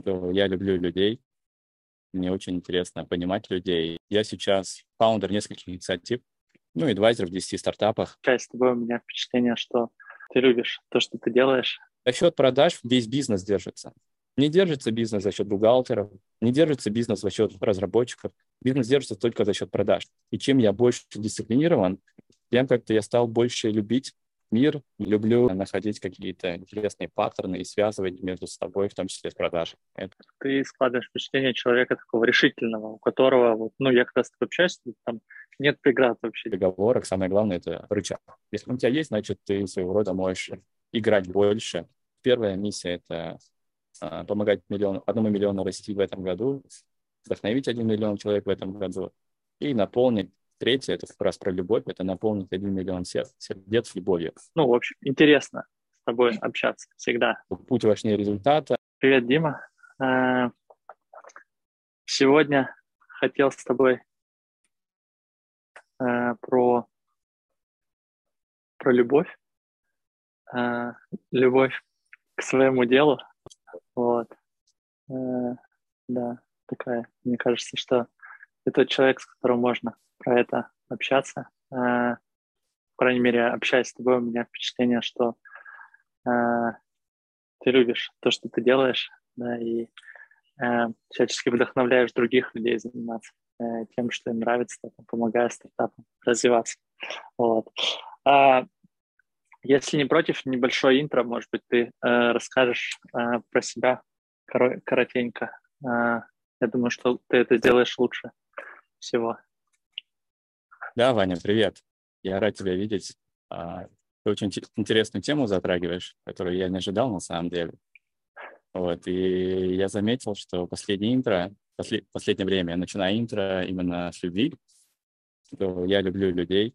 что я люблю людей, мне очень интересно понимать людей. Я сейчас фаундер нескольких инициатив, ну, адвайзер в 10 стартапах. Часть с тобой у меня впечатление, что ты любишь то, что ты делаешь. За счет продаж весь бизнес держится. Не держится бизнес за счет бухгалтеров, не держится бизнес за счет разработчиков. Бизнес держится только за счет продаж. И чем я больше дисциплинирован, тем как-то я стал больше любить мир, люблю находить какие-то интересные паттерны и связывать между собой, в том числе с продажей. Это... Ты складываешь впечатление человека такого решительного, у которого, вот, ну, я как раз общаюсь, там нет преград вообще. Договорок, самое главное, это рычаг. Если он у тебя есть, значит, ты своего рода можешь играть больше. Первая миссия — это а, помогать миллиону, одному миллиону расти в этом году, вдохновить один миллион человек в этом году и наполнить Третье, это как раз про любовь, это наполнить один миллион сердец любовью. Ну, в общем, интересно с тобой общаться всегда. Путь важнее результата. Привет, Дима. Э, сегодня хотел с тобой э, про, про любовь. Э, любовь к своему делу. Вот. Да, такая. Мне кажется, что это человек, с которым можно про это общаться. Э, по крайней мере, общаясь с тобой, у меня впечатление, что э, ты любишь то, что ты делаешь, да, и э, всячески вдохновляешь других людей заниматься тем, что им нравится, там, помогая стартапам развиваться. Вот. А, если не против, небольшое интро, может быть, ты э, расскажешь э, про себя коро- коротенько. Э, я думаю, что ты это сделаешь лучше всего. Да, Ваня, привет. Я рад тебя видеть. А, ты очень интересную тему затрагиваешь, которую я не ожидал на самом деле. Вот, и я заметил, что последнее интро, послед, последнее время я начинаю интро именно с любви, я люблю людей,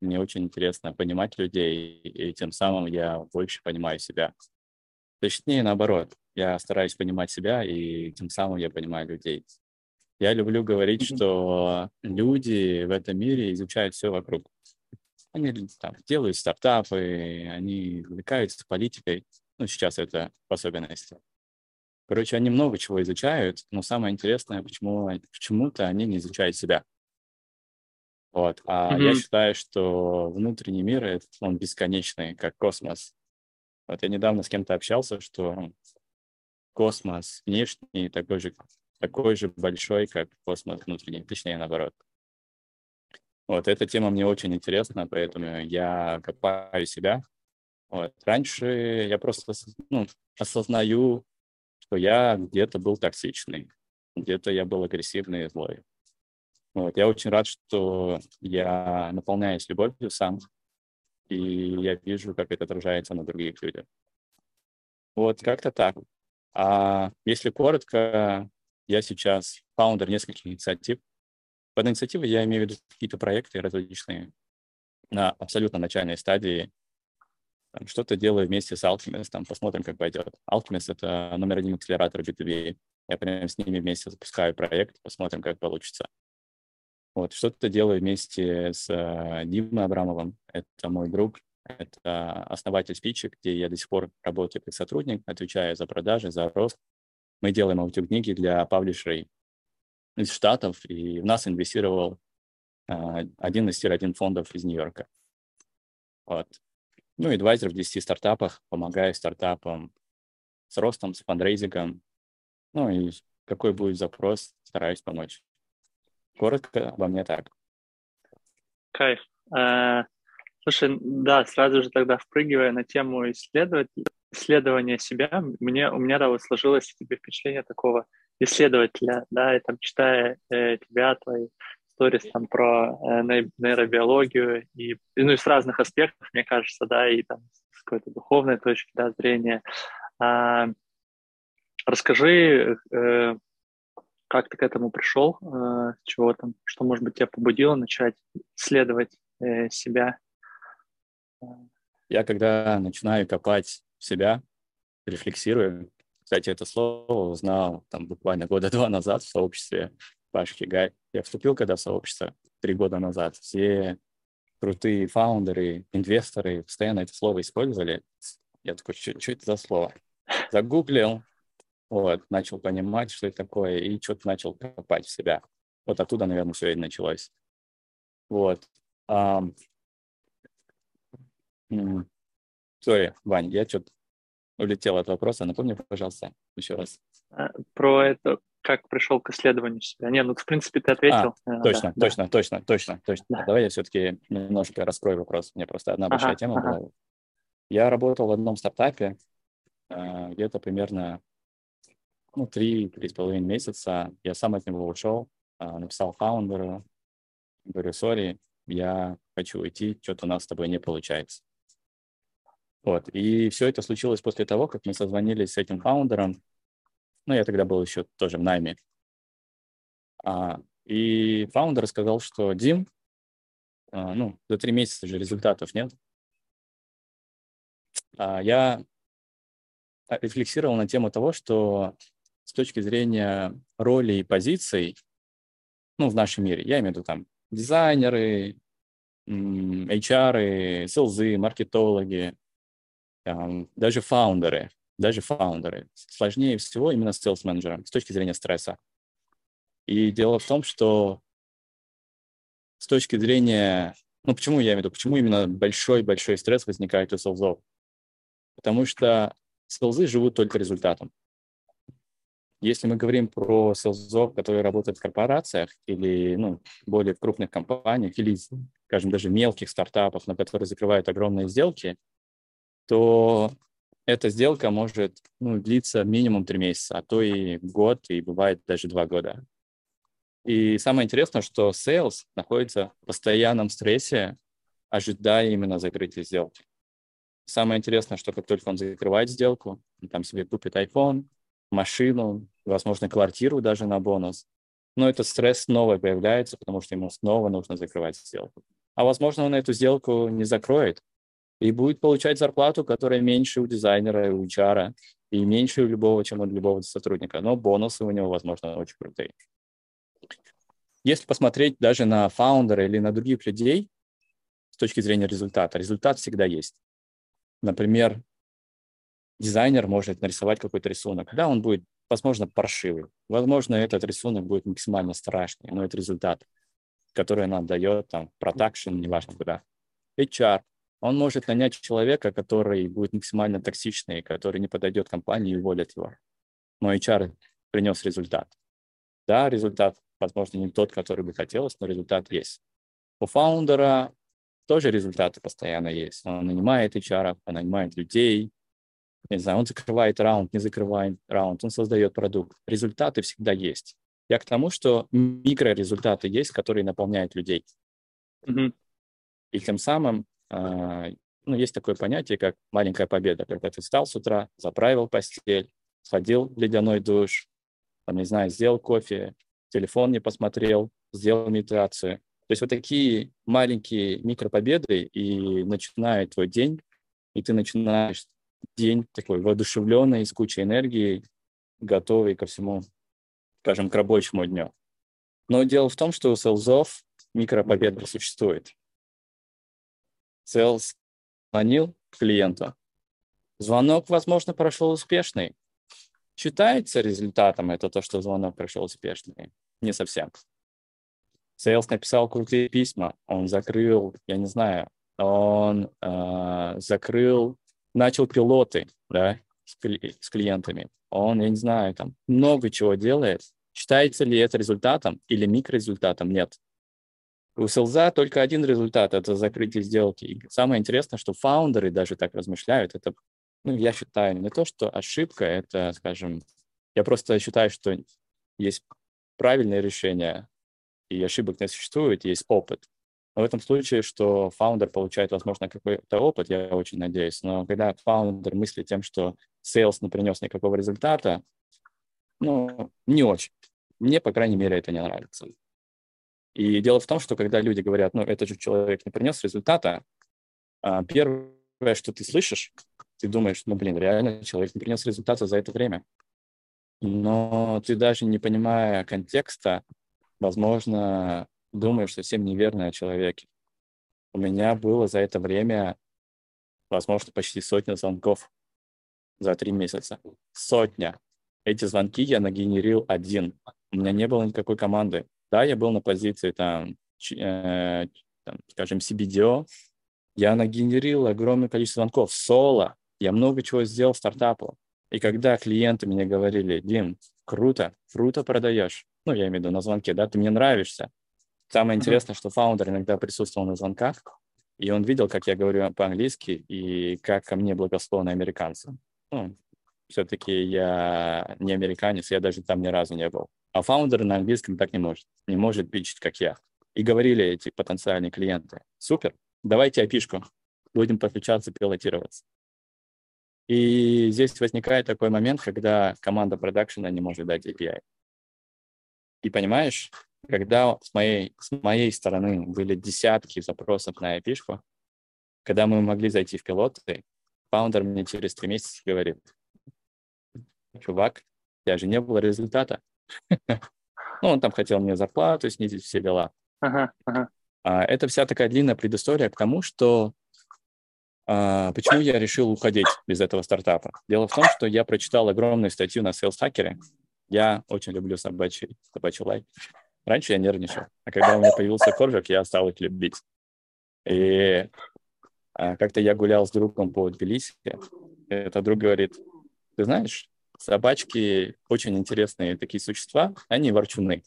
мне очень интересно понимать людей, и тем самым я больше понимаю себя. Точнее, наоборот, я стараюсь понимать себя, и тем самым я понимаю людей. Я люблю говорить, что люди в этом мире изучают все вокруг. Они там, делают стартапы, они увлекаются политикой. Ну, сейчас это в особенности. Короче, они много чего изучают, но самое интересное, почему почему-то они не изучают себя. Вот. А mm-hmm. я считаю, что внутренний мир, это, он бесконечный, как космос. Вот я недавно с кем-то общался, что космос внешний такой же, такой же большой, как космос внутренний, точнее наоборот. Вот, эта тема мне очень интересна, поэтому я копаю себя. Вот. Раньше я просто ну, осознаю, что я где-то был токсичный, где-то я был агрессивный и злой. Вот. Я очень рад, что я наполняюсь любовью сам, и я вижу, как это отражается на других людях. Вот как-то так. А если коротко, я сейчас фаундер нескольких инициатив. Под инициативой я имею в виду какие-то проекты различные на абсолютно начальной стадии. Что-то делаю вместе с Alchemist, там, посмотрим, как пойдет. Alchemist — это номер один акселератор B2B. Я прям с ними вместе запускаю проект, посмотрим, как получится. Вот, что-то делаю вместе с uh, Димой Абрамовым. Это мой друг, это основатель спичи, где я до сих пор работаю как сотрудник, отвечаю за продажи, за рост. Мы делаем аудиокниги для publisher ей из Штатов, и в нас инвестировал uh, один из tier-1 фондов из Нью-Йорка. Вот. Ну, advisor в 10 стартапах, помогаю стартапам с ростом, с фандрейзингом. Ну и какой будет запрос, стараюсь помочь. Коротко обо мне так. Кайф. А, слушай, да, сразу же тогда впрыгивая на тему исследовать, исследования себя, мне, у меня да, вот сложилось тебе впечатление такого исследователя, да, и там читая э, тебя, твои сторис там про э, нейробиологию и, ну, и с разных аспектов, мне кажется, да, и там с какой-то духовной точки да, зрения. А, расскажи, э, как ты к этому пришел, э, чего там, что, может быть, тебя побудило начать исследовать э, себя? Я когда начинаю копать себя, рефлексирую. Кстати, это слово узнал там буквально года два назад в сообществе Пашки Гай. Я вступил когда в сообщество три года назад. Все крутые фаундеры, инвесторы постоянно это слово использовали. Я такой, что это за слово? Загуглил, вот, начал понимать, что это такое, и что-то начал копать в себя. Вот оттуда, наверное, все и началось. Вот. Um, Сори, Вань, я что-то улетел от вопроса. Напомни, пожалуйста, еще раз. Э, про это, как пришел к исследованию себя. Не, ну, в принципе, ты ответил. А, точно, да, точно, да. точно, точно, точно. Да. Давай я все-таки немножко раскрою вопрос. Мне просто одна большая ага, тема ага. была. Я работал в одном стартапе э, где-то примерно ну, три, три с половиной месяца. Я сам от него ушел, э, написал фаундеру, говорю, сори, я хочу уйти, что-то у нас с тобой не получается. Вот. И все это случилось после того, как мы созвонились с этим фаундером. Ну, я тогда был еще тоже в найме. А, и фаундер сказал, что Дим, а, ну, за три месяца же результатов нет. А, я рефлексировал на тему того, что с точки зрения роли и позиций, ну, в нашем мире, я имею в виду там дизайнеры, HR, селзы, маркетологи, даже фаундеры, даже фаундеры. Сложнее всего именно с sales менеджером с точки зрения стресса. И дело в том, что с точки зрения... Ну, почему я имею в виду? Почему именно большой-большой стресс возникает у селзов? Потому что селзы живут только результатом. Если мы говорим про селзов, которые работают в корпорациях или ну, более крупных компаниях, или, скажем, даже мелких стартапах, на которые закрывают огромные сделки, то эта сделка может ну, длиться минимум три месяца, а то и год, и бывает даже два года. И самое интересное, что sales находится в постоянном стрессе, ожидая именно закрытия сделки. Самое интересное, что как только он закрывает сделку, он там себе купит iPhone, машину, возможно, квартиру даже на бонус. Но этот стресс снова появляется, потому что ему снова нужно закрывать сделку. А возможно, он эту сделку не закроет и будет получать зарплату, которая меньше у дизайнера и у HR, и меньше у любого, чем у любого сотрудника. Но бонусы у него, возможно, очень крутые. Если посмотреть даже на фаундера или на других людей с точки зрения результата, результат всегда есть. Например, дизайнер может нарисовать какой-то рисунок. Да, он будет, возможно, паршивый. Возможно, этот рисунок будет максимально страшный, но это результат, который нам дает там продакшн, неважно куда. HR. Он может нанять человека, который будет максимально токсичный, который не подойдет компании и уволит его. Но HR принес результат. Да, результат, возможно, не тот, который бы хотелось, но результат есть. У фаундера тоже результаты постоянно есть. Он нанимает HR, он нанимает людей, не знаю, он закрывает раунд, не закрывает раунд, он создает продукт. Результаты всегда есть. Я к тому, что микрорезультаты есть, которые наполняют людей. Mm-hmm. И тем самым ну, есть такое понятие, как маленькая победа, когда ты встал с утра, заправил постель, сходил в ледяной душ, там, не знаю, сделал кофе, телефон не посмотрел, сделал медитацию. То есть вот такие маленькие микропобеды, и начинает твой день, и ты начинаешь день такой воодушевленный, с кучей энергии, готовый ко всему, скажем, к рабочему дню. Но дело в том, что у селзов микропобеда существует. Селс звонил клиенту. Звонок, возможно, прошел успешный. Считается результатом это то, что звонок прошел успешный? Не совсем. Сейлс написал крутые письма, он закрыл, я не знаю, он э, закрыл начал пилоты, да, с, кли- с клиентами. Он, я не знаю, там много чего делает. Считается ли это результатом или микрорезультатом? Нет. У селза только один результат – это закрытие сделки. И самое интересное, что фаундеры даже так размышляют. Это, ну, я считаю, не то, что ошибка, это, скажем, я просто считаю, что есть правильное решение, и ошибок не существует, есть опыт. Но в этом случае, что фаундер получает, возможно, какой-то опыт, я очень надеюсь, но когда фаундер мыслит тем, что sales не принес никакого результата, ну, не очень. Мне, по крайней мере, это не нравится. И дело в том, что когда люди говорят, ну, этот же человек не принес результата, а, первое, что ты слышишь, ты думаешь, ну, блин, реально человек не принес результата за это время. Но ты даже не понимая контекста, возможно, думаешь совсем неверно о человеке. У меня было за это время, возможно, почти сотня звонков за три месяца. Сотня. Эти звонки я нагенерил один. У меня не было никакой команды. Да, я был на позиции там, э, там скажем, CBDO. Я нагенерил огромное количество звонков. Соло. Я много чего сделал стартапу. И когда клиенты мне говорили, Дим, круто, круто продаешь, ну, я имею в виду на звонке, да, ты мне нравишься. Самое интересное, что фаундер иногда присутствовал на звонках, и он видел, как я говорю по-английски и как ко мне благосклонны американцы. Ну, все-таки я не американец, я даже там ни разу не был. А фаундер на английском так не может. Не может пичить, как я. И говорили эти потенциальные клиенты, супер, давайте опишку, будем подключаться, пилотироваться. И здесь возникает такой момент, когда команда продакшена не может дать API. И понимаешь, когда с моей, с моей стороны были десятки запросов на API, когда мы могли зайти в пилоты, фаундер мне через три месяца говорит, чувак, у тебя же не было результата. Ну, он там хотел мне зарплату снизить, все дела. Ага, ага. А, это вся такая длинная предыстория к тому, что а, почему я решил уходить из этого стартапа? Дело в том, что я прочитал огромную статью на Sales Hacker. Я очень люблю собачий, собачий лайк. Раньше я нервничал, а когда у меня появился коржик, я стал их любить. И а, как-то я гулял с другом по Тбилиси, этот друг говорит, ты знаешь, собачки очень интересные такие существа, они ворчуны.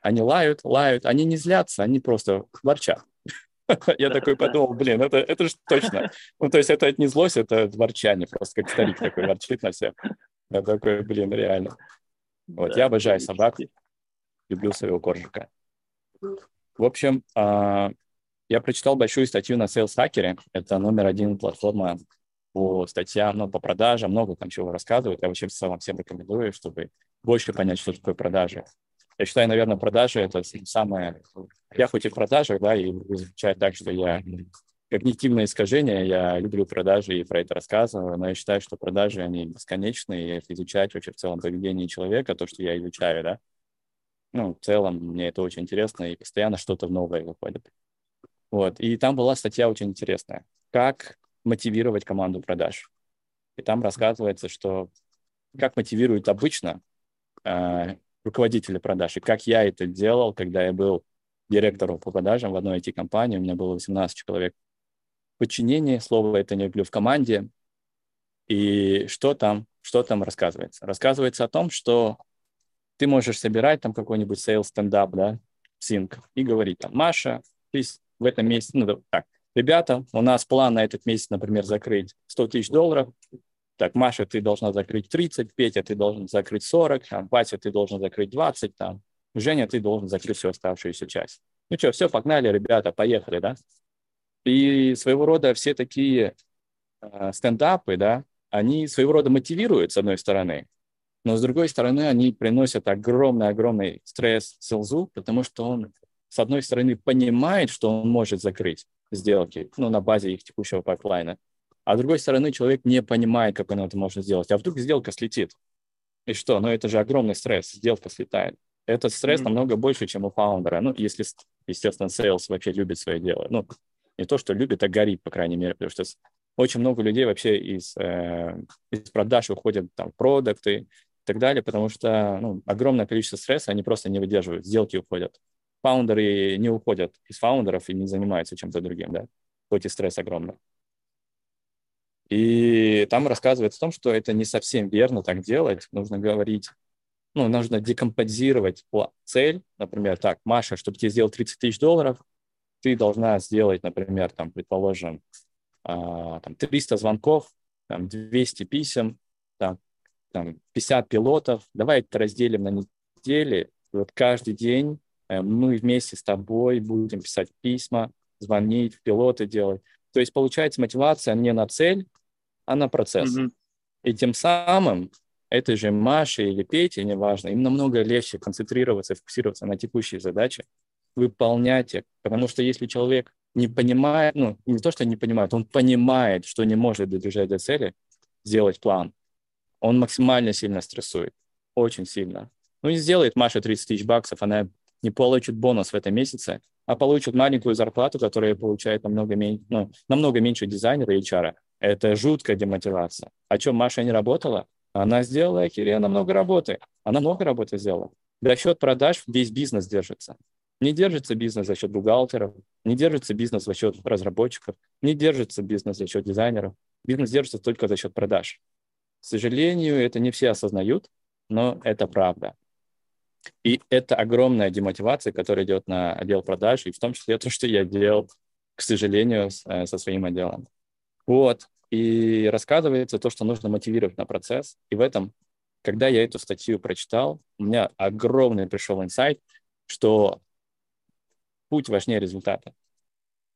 Они лают, лают, они не злятся, они просто ворчат. Я такой подумал, блин, это, это же точно. Ну, то есть это не злость, это ворчание, просто как старик такой ворчит на всех. Я такой, блин, реально. Вот, я обожаю собак, люблю своего коржика. В общем, а, я прочитал большую статью на Sales Hacker. Это номер один платформа по статьям, ну, по продажам, много там чего рассказывают. Я вообще в целом всем рекомендую, чтобы больше понять, что такое продажи. Я считаю, наверное, продажи — это самое... Я хоть и в продажах, да, и изучаю так, что я когнитивное искажение, я люблю продажи и про это рассказываю, но я считаю, что продажи, они бесконечные, и изучать вообще в целом поведение человека, то, что я изучаю, да, ну, в целом мне это очень интересно, и постоянно что-то новое выходит. Вот, и там была статья очень интересная. Как мотивировать команду продаж. И там рассказывается, что как мотивируют обычно э, руководители продаж, и как я это делал, когда я был директором по продажам в одной IT-компании, у меня было 18 человек подчинение, слово это не люблю, в команде. И что там, что там рассказывается? Рассказывается о том, что ты можешь собирать там какой-нибудь sales стендап, да, синк, и говорить там, Маша, ты в этом месяце, ну, так, ребята, у нас план на этот месяц, например, закрыть 100 тысяч долларов, так, Маша, ты должна закрыть 30, Петя, ты должен закрыть 40, там, Вася, ты должен закрыть 20, там, Женя, ты должен закрыть всю оставшуюся часть. Ну что, все, погнали, ребята, поехали, да? И своего рода все такие э, стендапы, да, они своего рода мотивируют, с одной стороны, но с другой стороны, они приносят огромный-огромный стресс sales у, потому что он, с одной стороны, понимает, что он может закрыть сделки, ну, на базе их текущего pipeline а, а с другой стороны, человек не понимает, как он это может сделать. А вдруг сделка слетит? И что? Ну, это же огромный стресс, сделка слетает. Этот стресс mm-hmm. намного больше, чем у founder а. Ну, если, естественно, sales вообще любит свое дело. Ну, не то, что любит, а горит, по крайней мере, потому что очень много людей вообще из, э, из продаж уходят там продукты и так далее, потому что ну, огромное количество стресса они просто не выдерживают, сделки уходят. Фаундеры не уходят из фаундеров и не занимаются чем-то другим, да, хоть и стресс огромный. И там рассказывается о том, что это не совсем верно так делать. Нужно говорить, ну, нужно декомпозировать цель. Например, так, Маша, чтобы тебе сделать 30 тысяч долларов, ты должна сделать, например, там, предположим, а, там, 300 звонков, там, 200 писем, там, там, 50 пилотов. Давай это разделим на недели. Вот каждый день мы вместе с тобой будем писать письма, звонить, пилоты делать. То есть получается мотивация не на цель, а на процесс. Mm-hmm. И тем самым этой же Маше или Пете, неважно, им намного легче концентрироваться, фокусироваться на текущей задаче, выполнять их. Потому что если человек не понимает, ну, не то, что не понимает, он понимает, что не может добежать до цели, сделать план, он максимально сильно стрессует, очень сильно. Ну и сделает Маша 30 тысяч баксов, она не получит бонус в этом месяце, а получит маленькую зарплату, которая получает намного, меньше, ну, намного меньше дизайнера и HR. Это жуткая демотивация. О чем Маша не работала? Она сделала охеренно много работы. Она много работы сделала. За счет продаж весь бизнес держится. Не держится бизнес за счет бухгалтеров, не держится бизнес за счет разработчиков, не держится бизнес за счет дизайнеров. Бизнес держится только за счет продаж. К сожалению, это не все осознают, но это правда. И это огромная демотивация, которая идет на отдел продаж, и в том числе то, что я делал, к сожалению, э, со своим отделом. Вот. И рассказывается то, что нужно мотивировать на процесс. И в этом, когда я эту статью прочитал, у меня огромный пришел инсайт, что путь важнее результата.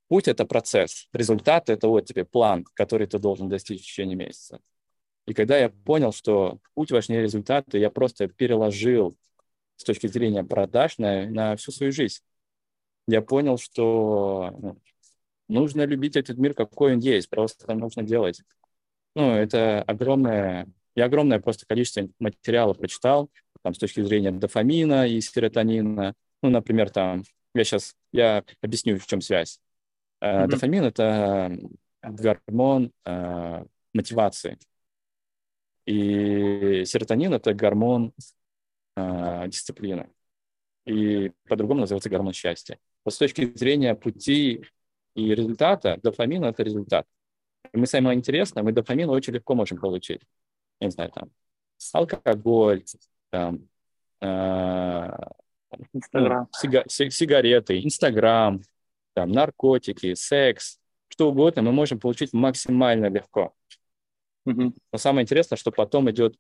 Путь — это процесс. Результат — это вот тебе план, который ты должен достичь в течение месяца. И когда я понял, что путь важнее результата, я просто переложил с точки зрения продаж на, на всю свою жизнь. Я понял, что ну, нужно любить этот мир, какой он есть, просто нужно делать. Ну, это огромное, я огромное просто количество материалов прочитал, там, с точки зрения дофамина и серотонина. Ну, например, там, я сейчас, я объясню, в чем связь. Mm-hmm. Дофамин – это гормон э, мотивации. И серотонин – это гормон э, дисциплины. И по-другому называется гормон счастья. Вот с точки зрения пути и результата, дофамин – это результат. И мы самое интересное, мы дофамин очень легко можем получить. Я не знаю, там, алкоголь, там, э, Инстаграм. Ну, сига- сигареты, Инстаграм, там, наркотики, секс, что угодно мы можем получить максимально легко. Угу. Но самое интересное, что потом идет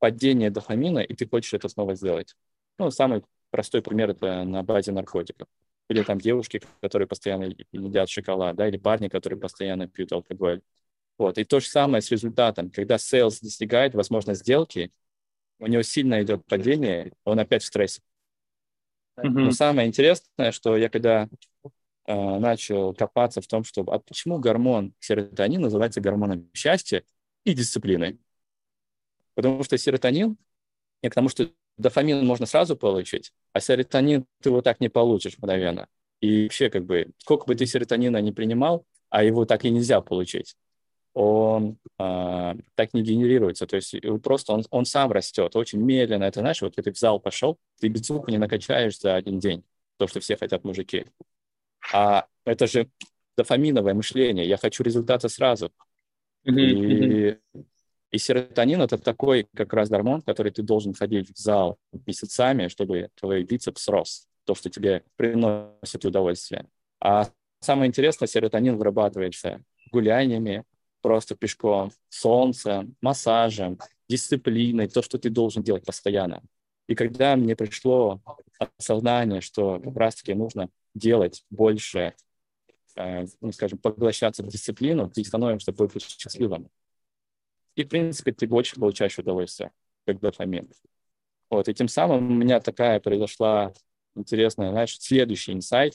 падение дофамина, и ты хочешь это снова сделать. Ну, самый простой пример это на базе наркотиков. Или там девушки, которые постоянно едят шоколад, да, или парни, которые постоянно пьют алкоголь. Вот. И то же самое с результатом. Когда sales достигает, возможно, сделки, у него сильно идет падение, он опять в стрессе. Mm-hmm. Но самое интересное, что я когда э, начал копаться в том, что а почему гормон серотонин называется гормоном счастья и дисциплины. Потому что серотонин, и к тому, что дофамин можно сразу получить, а серотонин ты вот так не получишь мгновенно. И вообще, как бы, сколько бы ты серотонина не принимал, а его так и нельзя получить, он э, так не генерируется. То есть просто он, он сам растет очень медленно. Это, знаешь, вот ты в зал пошел, ты звука не накачаешь за один день, то, что все хотят мужики. А это же дофаминовое мышление. Я хочу результата сразу. И, и серотонин – это такой как раз гормон, который ты должен ходить в зал месяцами, чтобы твой бицепс рос, то, что тебе приносит удовольствие. А самое интересное, серотонин вырабатывается гуляниями, просто пешком, солнцем, массажем, дисциплиной, то, что ты должен делать постоянно. И когда мне пришло осознание, что как раз-таки нужно делать больше, э, ну, скажем, поглощаться в дисциплину, ты становишься больше счастливым. И, в принципе, ты больше получаешь удовольствие, как дофамин. Вот, и тем самым у меня такая произошла интересная, знаешь, следующий инсайт,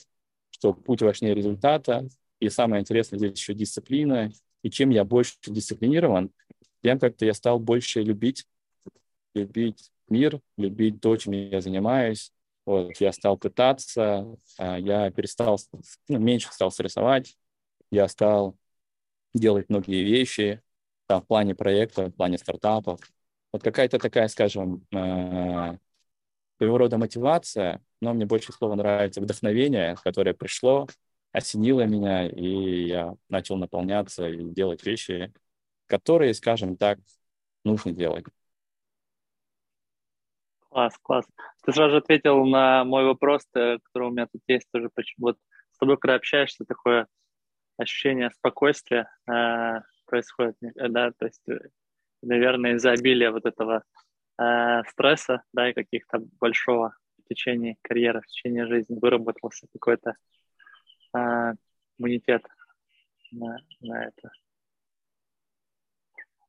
что путь важнее результата, и самое интересное здесь еще дисциплина, и чем я больше дисциплинирован, тем как-то я стал больше любить, любить мир, любить то, чем я занимаюсь. Вот, я стал пытаться, а, я перестал, ну, меньше стал стрессовать, я стал делать многие вещи там, в плане проекта, в плане стартапов. Вот какая-то такая, скажем, э, своего рода мотивация, но мне больше слова нравится вдохновение, которое пришло осенило меня, и я начал наполняться и делать вещи, которые, скажем так, нужно делать. Класс, класс. Ты сразу ответил на мой вопрос, э, который у меня тут есть тоже. Вот с тобой, когда общаешься, такое ощущение спокойствия э, происходит, э, да, то есть, э, наверное, из-за обилия вот этого э, стресса, да, и каких-то большого в течение карьеры, в течение жизни выработался какой-то а, иммунитет на, на это.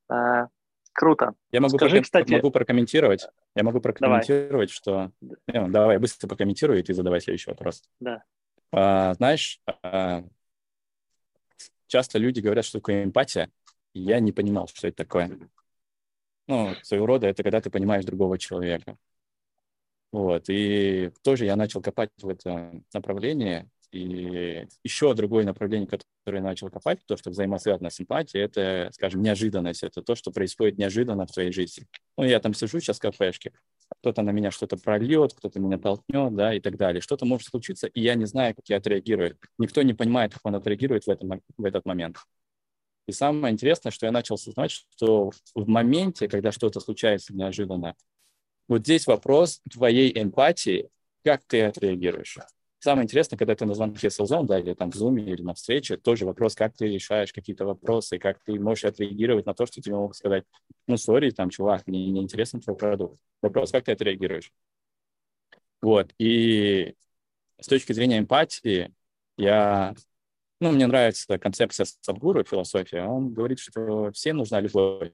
А, круто. Я могу, Скажи, проком... кстати... могу прокомментировать. Я могу прокомментировать, давай. что... Ну, давай, я быстро прокомментирую, и ты задавай следующий вопрос. Да. А, знаешь, а, часто люди говорят, что такое эмпатия, и я не понимал, что это такое. Ну, своего рода это когда ты понимаешь другого человека. Вот, и тоже я начал копать в это направление, И еще другое направление, которое я начал копать, то, что взаимосвязано с эмпатией, это, скажем, неожиданность. Это то, что происходит неожиданно в твоей жизни. Ну, я там сижу сейчас в кафешке, кто-то на меня что-то прольет, кто-то меня толкнет, да, и так далее. Что-то может случиться, и я не знаю, как я отреагирую. Никто не понимает, как он отреагирует в, этом, в этот момент. И самое интересное, что я начал осознавать, что в моменте, когда что-то случается неожиданно, вот здесь вопрос твоей эмпатии, как ты отреагируешь. Самое интересное, когда ты на звонке с Zone, да, или там в Zoom, или на встрече, тоже вопрос, как ты решаешь какие-то вопросы, как ты можешь отреагировать на то, что тебе могут сказать, ну, сори, там, чувак, мне не интересен твой продукт. Вопрос, как ты отреагируешь. Вот, и с точки зрения эмпатии, я, ну, мне нравится концепция Садгуру, философия. Он говорит, что всем нужна любовь,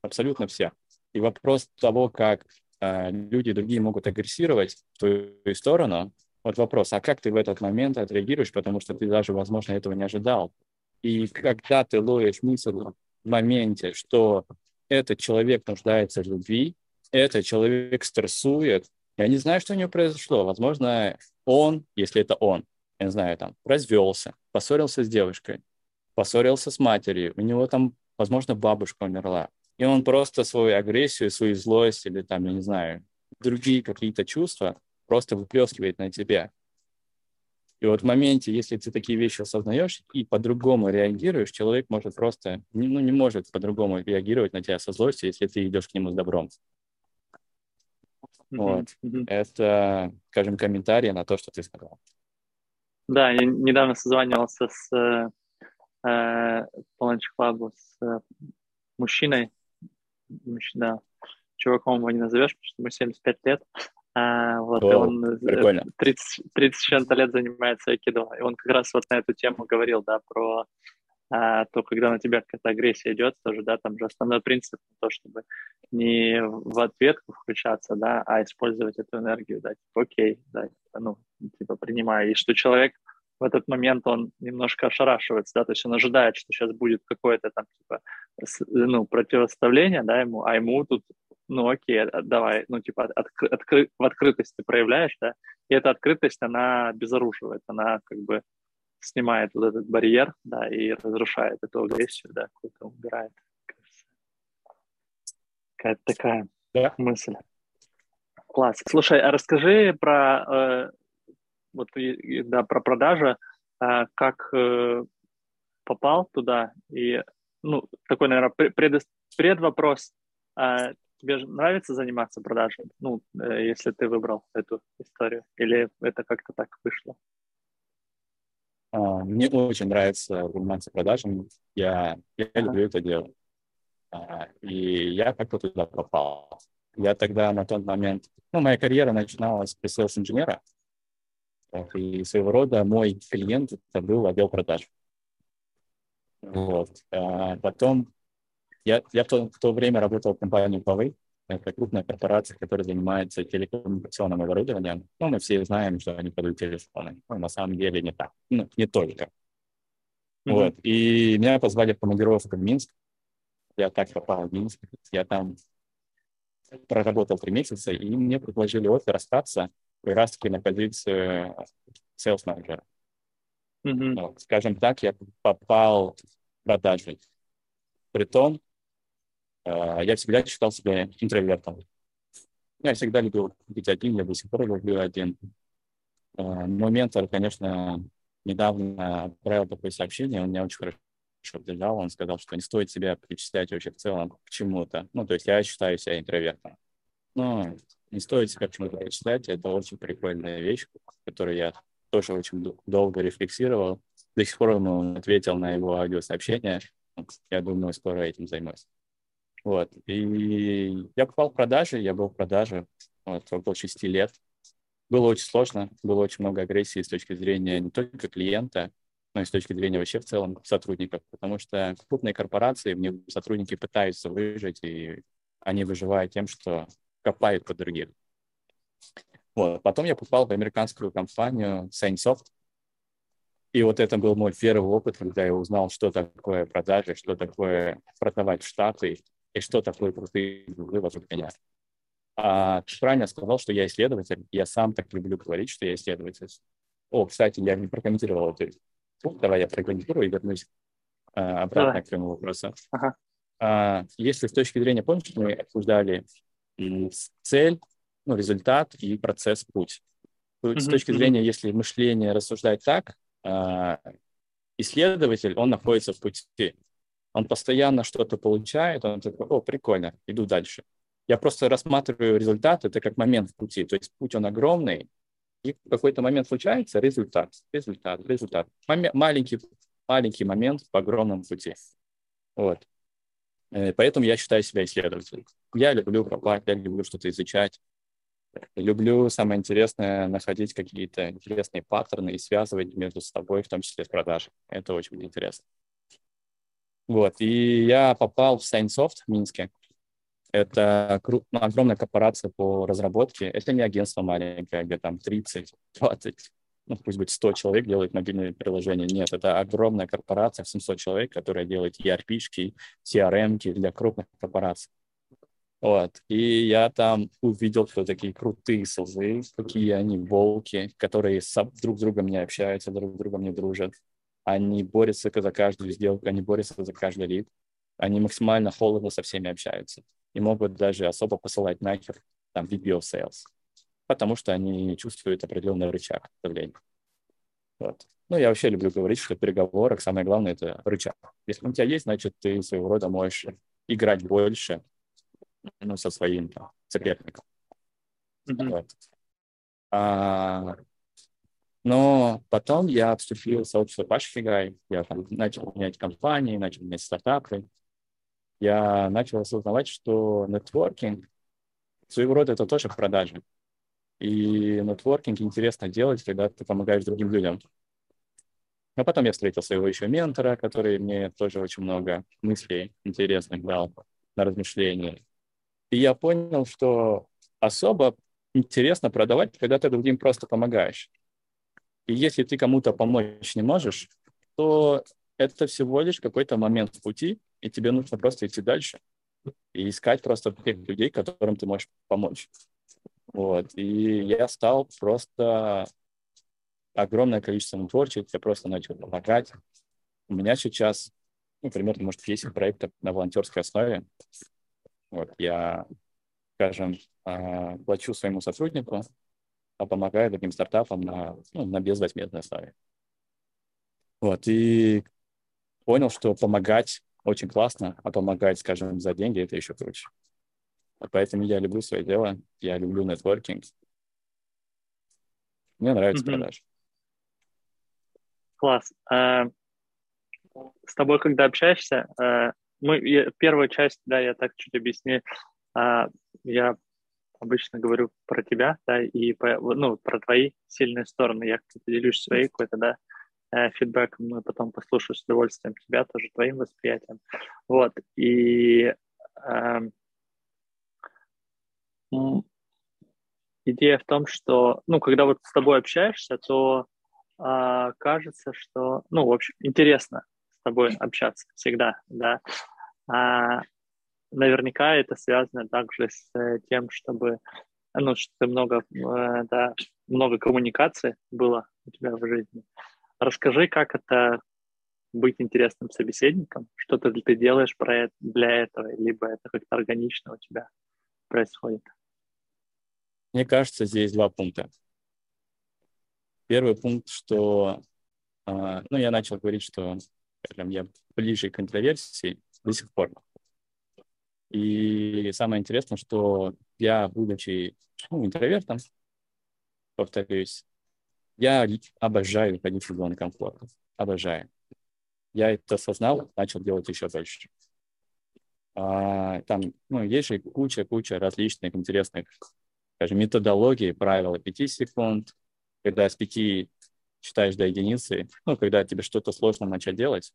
абсолютно все. И вопрос того, как э, люди другие могут агрессировать в твою сторону, вот вопрос, а как ты в этот момент отреагируешь, потому что ты даже, возможно, этого не ожидал. И когда ты ловишь мысль в моменте, что этот человек нуждается в любви, этот человек стрессует, я не знаю, что у него произошло. Возможно, он, если это он, я не знаю, там, развелся, поссорился с девушкой, поссорился с матерью, у него там, возможно, бабушка умерла. И он просто свою агрессию, свою злость или там, я не знаю, другие какие-то чувства просто выплескивает на тебя. И вот в моменте, если ты такие вещи осознаешь и по-другому реагируешь, человек может просто, ну, не может по-другому реагировать на тебя со злостью, если ты идешь к нему с добром. Mm-hmm. Вот. Mm-hmm. Это, скажем, комментарий на то, что ты сказал. Да, я недавно созванивался с э, э Lunch Club с э, мужчиной, мужчина, чуваком его не назовешь, потому что ему 75 лет, а, вот, О, и он прикольно. 30, 30 чем-то лет занимается айкидо. И он как раз вот на эту тему говорил, да, про а, то, когда на тебя какая-то агрессия идет, тоже, да, там же основной принцип то, чтобы не в ответку включаться, да, а использовать эту энергию, да, типа, окей, да, типа, ну, типа, принимаю. И что человек в этот момент он немножко ошарашивается, да, то есть он ожидает, что сейчас будет какое-то там, типа, ну, противоставление, да, ему, а ему тут ну окей, а, давай, ну типа откры, откры, в открытости проявляешь, да, и эта открытость, она безоруживает, она как бы снимает вот этот барьер, да, и разрушает эту агрессию, да, какую-то убирает. Какая-то такая да. мысль. Класс. Слушай, а расскажи про э, вот да, про продажи, э, как э, попал туда и ну такой, наверное, пред, предвопрос. Э, тебе же нравится заниматься продажами, ну, э, если ты выбрал эту историю, или это как-то так вышло? А, мне очень нравится заниматься продажами, я, я ага. люблю это дело. А, и я как-то туда попал. Я тогда на тот момент, ну, моя карьера начиналась при сейлс-инженера, и своего рода мой клиент это был отдел продаж. Вот. А потом я, я в, то, в то время работал в компании Huawei. Это крупная корпорация, которая занимается телекоммуникационным оборудованием. Ну, мы все знаем, что они продают телефоны. Но на самом деле не так. Ну, не только. Mm-hmm. Вот. И меня позвали в командировку в Минск. Я так попал в Минск. Я там проработал три месяца, и мне предложили офер остаться как раз-таки на позицию sales менеджера. Mm-hmm. Ну, скажем так, я попал в продажи. Притом, я всегда считал себя интровертом. Я всегда любил быть один, я до сих пор люблю один. А, но ментор, конечно, недавно отправил такое сообщение, он меня очень хорошо поддержал, он сказал, что не стоит себя причислять вообще в целом к чему-то. Ну, то есть я считаю себя интровертом. Но не стоит себя к чему-то причислять, это очень прикольная вещь, которую я тоже очень долго рефлексировал. До сих пор ему ответил на его аудиосообщение. Я думаю, скоро этим займусь. Вот. И я попал в продажи, я был в продаже вот, около 6 лет. Было очень сложно, было очень много агрессии с точки зрения не только клиента, но и с точки зрения вообще в целом сотрудников, потому что крупные корпорации, в них сотрудники пытаются выжить, и они выживают тем, что копают под других. Вот. Потом я попал в американскую компанию Sainsoft, и вот это был мой первый опыт, когда я узнал, что такое продажи, что такое продавать в Штаты, и что такое крутые гуглы вокруг меня. А ты правильно сказал, что я исследователь. Я сам так люблю говорить, что я исследователь. О, кстати, я не прокомментировал это. Давай я прокомментирую и вернусь а, обратно Давай. к твоему вопросу. Ага. А, если с точки зрения, помнишь, мы обсуждали цель, ну, результат и процесс, путь. Mm-hmm. С точки зрения, если мышление рассуждать так, а, исследователь, он находится в пути. Он постоянно что-то получает, он такой, о, прикольно, иду дальше. Я просто рассматриваю результат, это как момент в пути. То есть путь, он огромный, и в какой-то момент случается результат, результат, результат. Мом- маленький, маленький момент по огромному пути. Вот. Э, поэтому я считаю себя исследователем. Я люблю копать, я люблю что-то изучать. Люблю, самое интересное, находить какие-то интересные паттерны и связывать между собой, в том числе с продажей. Это очень интересно. Вот, и я попал в Signsoft в Минске. Это кру- ну, огромная корпорация по разработке. Это не агентство маленькое, где там 30, 20, ну, пусть будет 100 человек делают мобильные приложения. Нет, это огромная корпорация, 700 человек, которая делает ERP-шки, CRM для крупных корпораций. Вот. И я там увидел, кто такие крутые созы, какие они волки, которые друг с другом не общаются, друг с другом не дружат. Они борются за каждую сделку, они борются за каждый лид. Они максимально холодно со всеми общаются. И могут даже особо посылать нахер там VP of Sales, потому что они чувствуют определенный рычаг давления. Вот. Ну, я вообще люблю говорить, что в переговорах самое главное – это рычаг. Если он у тебя есть, значит, ты своего рода можешь играть больше, ну, со своим там, соперником. Mm-hmm. Вот. А, но потом я вступил в сообщество Паши Гай, я там начал менять компании, начал менять стартапы. Я начал осознавать, что нетворкинг своего рода это тоже продажи. И нетворкинг интересно делать, когда ты помогаешь другим людям. А потом я встретил своего еще ментора, который мне тоже очень много мыслей интересных дал на размышления. И я понял, что особо интересно продавать, когда ты другим просто помогаешь. И если ты кому-то помочь не можешь, то это всего лишь какой-то момент в пути, и тебе нужно просто идти дальше и искать просто тех людей, которым ты можешь помочь. Вот. И я стал просто огромное количество творчеств, я просто начал помогать. У меня сейчас, ну, примерно, может, 10 проектов на волонтерской основе. Вот, я, скажем, а, плачу своему сотруднику, а помогаю другим стартапам на, ну, на безвозмездной основе. Вот, и понял, что помогать очень классно, а помогать, скажем, за деньги – это еще круче. Поэтому я люблю свое дело, я люблю нетворкинг. Мне нравится mm-hmm. продажи. Класс. А, с тобой, когда общаешься, а, мы, первую часть, да, я так чуть объясню. А, я обычно говорю про тебя, да, и по, ну, про твои сильные стороны. Я поделюсь своей какой-то, да, э, фидбэком, мы потом послушаю с удовольствием тебя тоже, твоим восприятием. Вот, и э, идея в том, что, ну, когда вот с тобой общаешься, то э, кажется, что, ну, в общем, интересно с тобой общаться всегда, да. А, наверняка это связано также с э, тем, чтобы, ну, что много, э, да, много коммуникации было у тебя в жизни. Расскажи, как это быть интересным собеседником, что ты, делаешь про это, для этого, либо это как-то органично у тебя происходит. Мне кажется, здесь два пункта. Первый пункт, что э, ну, я начал говорить, что скажем, я ближе к интроверсии до сих пор. И самое интересное, что я, будучи ну, интровертом, повторюсь, я обожаю ходить в зону комфорта. Обожаю. Я это осознал, начал делать еще дальше. А, там ну, есть же куча-куча различных интересных, скажем, методологий, правила 5 секунд, когда с 5 считаешь до единицы, ну, когда тебе что-то сложно начать делать,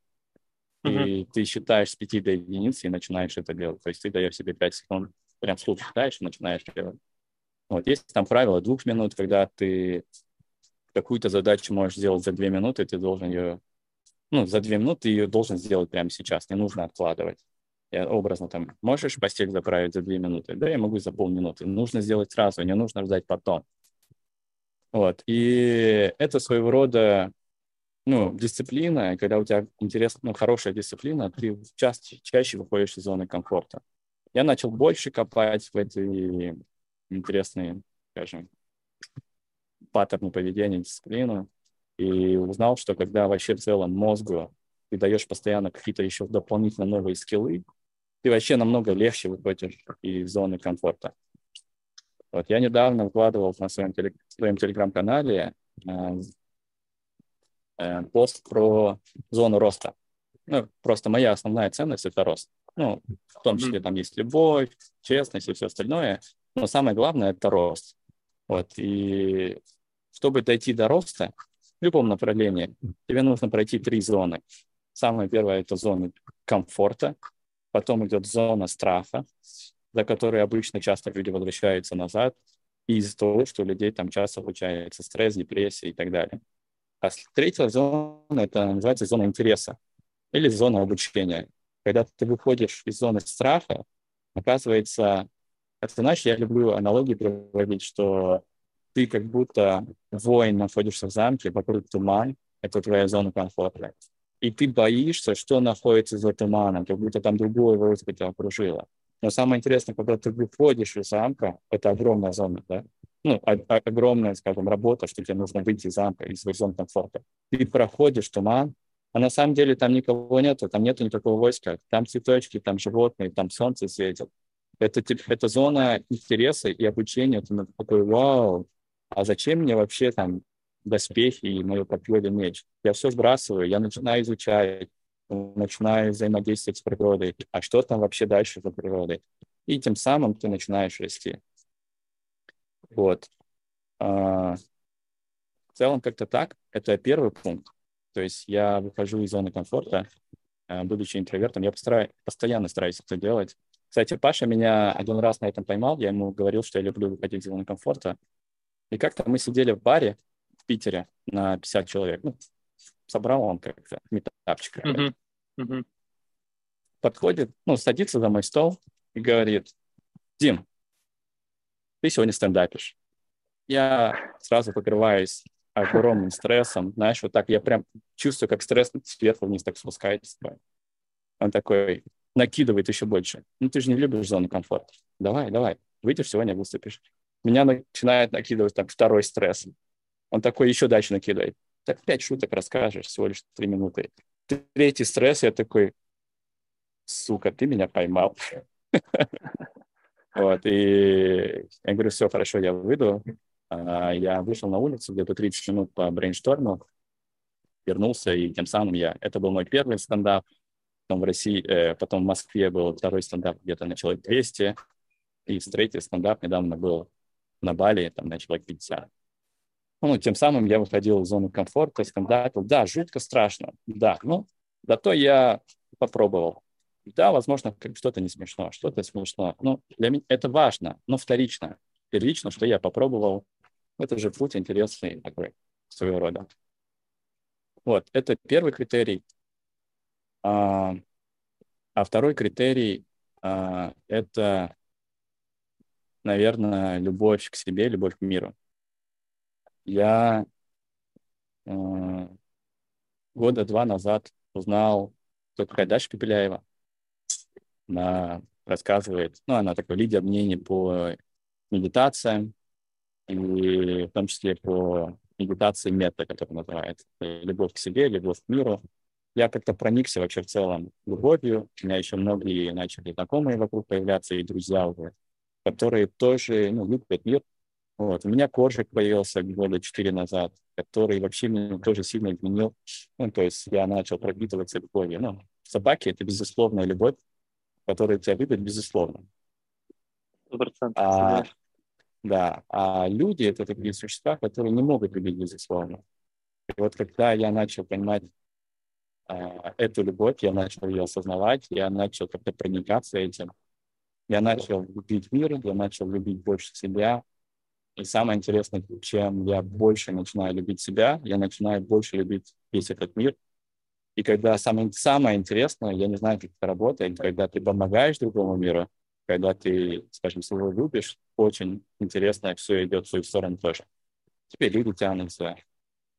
и ты считаешь с 5 до единицы и начинаешь это делать. То есть ты даешь себе 5 секунд, прям слух считаешь и начинаешь делать. Вот, есть там правило двух минут, когда ты какую-то задачу можешь сделать за две минуты, ты должен ее, ну, за две минуты ее должен сделать прямо сейчас, не нужно откладывать. Я образно там, можешь постель заправить за две минуты? Да, я могу за полминуты. Нужно сделать сразу, не нужно ждать потом. Вот. И это своего рода ну, дисциплина, когда у тебя интересная, ну, хорошая дисциплина, ты чаще, чаще выходишь из зоны комфорта. Я начал больше копать в эти интересные, скажем, паттерны поведения, дисциплину, и узнал, что когда вообще в целом мозгу ты даешь постоянно какие-то еще дополнительно новые скиллы, ты вообще намного легче выходишь из зоны комфорта. Вот я недавно выкладывал на своем, телег... своем телеграм-канале э, пост про зону роста. Ну, просто моя основная ценность — это рост. Ну, в том числе там есть любовь, честность и все остальное. Но самое главное — это рост. Вот. И чтобы дойти до роста в любом направлении, тебе нужно пройти три зоны. Самая первая — это зона комфорта, потом идет зона страха, за которой обычно часто люди возвращаются назад из-за того, что у людей там часто случается стресс, депрессия и так далее. А третья зона – это называется зона интереса или зона обучения. Когда ты выходишь из зоны страха, оказывается, это знаешь, я люблю аналогии проводить, что ты как будто воин находишься в замке, вокруг туман, это твоя зона комфорта. И ты боишься, что находится за туманом, как будто там другое войско тебя окружило. Но самое интересное, когда ты выходишь из замка, это огромная зона, да? Ну, о- огромная, скажем, работа, что тебе нужно выйти из замка, из своей зоны комфорта. Ты проходишь туман, а на самом деле там никого нету, там нету никакого войска. Там цветочки, там животные, там солнце светит. Это, это зона интереса и обучения. Ты такой, вау, а зачем мне вообще там доспехи и мое копье или меч? Я все сбрасываю, я начинаю изучать, начинаю взаимодействовать с природой, а что там вообще дальше за природой. И тем самым ты начинаешь расти. Вот. А, в целом как-то так. Это первый пункт. То есть я выхожу из зоны комфорта, а, будучи интровертом. Я постараюсь, постоянно стараюсь это делать. Кстати, Паша меня один раз на этом поймал. Я ему говорил, что я люблю выходить из зоны комфорта. И как-то мы сидели в баре в Питере на 50 человек. Ну, собрал он как-то метапчик. Uh-huh. Uh-huh. Подходит, ну, садится за мой стол и говорит, Дим, ты сегодня стендапишь. Я сразу покрываюсь огромным стрессом, знаешь, вот так я прям чувствую, как стресс сверху вниз так спускается. Он такой накидывает еще больше. Ну, ты же не любишь зону комфорта. Давай, давай, выйдешь сегодня, выступишь. Меня начинает накидывать так второй стресс. Он такой еще дальше накидывает так пять шуток расскажешь, всего лишь три минуты. Третий стресс, я такой, сука, ты меня поймал. Вот, и я говорю, все, хорошо, я выйду. А, я вышел на улицу где-то 30 минут по брейншторму, вернулся, и тем самым я... Это был мой первый стендап. Потом в России, э, потом в Москве был второй стендап где-то на человек 200. И третий стендап недавно был на Бали, там на человек 50. Ну, тем самым я выходил из зоны комфорта, стендапил. Да, жутко страшно, да, ну, зато я попробовал. Да, возможно, как что-то не смешно, что-то смешно. Но для меня это важно, но вторично. Первично, что я попробовал. Это же путь интересный такой, своего рода. Вот, это первый критерий. А, а второй критерий а, – это, наверное, любовь к себе, любовь к миру я э, года два назад узнал, кто такая Даша Пепеляева. Она рассказывает, ну, она такой лидер мнений по медитациям, и в том числе по медитации мета, которая называется «Любовь к себе, любовь к миру». Я как-то проникся вообще в целом любовью. У меня еще многие начали знакомые вокруг появляться, и друзья уже, которые тоже ну, любят мир, вот. У меня коржик появился года четыре назад, который вообще меня тоже сильно изменил. Ну, то есть я начал пропитываться любовью. Ну, собаки — это безусловная любовь, которая тебя любит безусловно. А, да, а люди — это такие существа, которые не могут любить безусловно. И вот когда я начал понимать а, эту любовь, я начал ее осознавать, я начал как-то проникаться этим, я начал любить мир, я начал любить больше себя, и самое интересное, чем я больше начинаю любить себя, я начинаю больше любить весь этот мир. И когда самое, самое интересное, я не знаю, как это работает, когда ты помогаешь другому миру, когда ты, скажем, своего любишь, очень интересно, все идет в свою сторону тоже. тебе люди тянутся,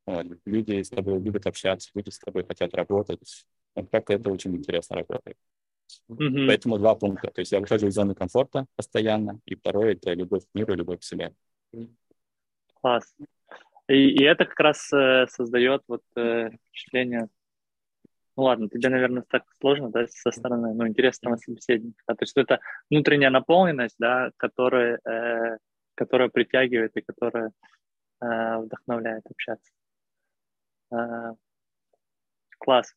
вот, люди с тобой любят общаться, люди с тобой хотят работать. Вот как-то это очень интересно работает. Mm-hmm. Поэтому два пункта. То есть я выхожу из зоны комфорта постоянно, и второе — это любовь к миру, любовь к себе. Класс. И, и это как раз э, создает вот э, впечатление ну ладно, тебе, наверное, так сложно, да, со стороны, ну, интересного собеседника. Да? То есть это внутренняя наполненность, да, которая, э, которая притягивает и которая э, вдохновляет общаться. Э, класс.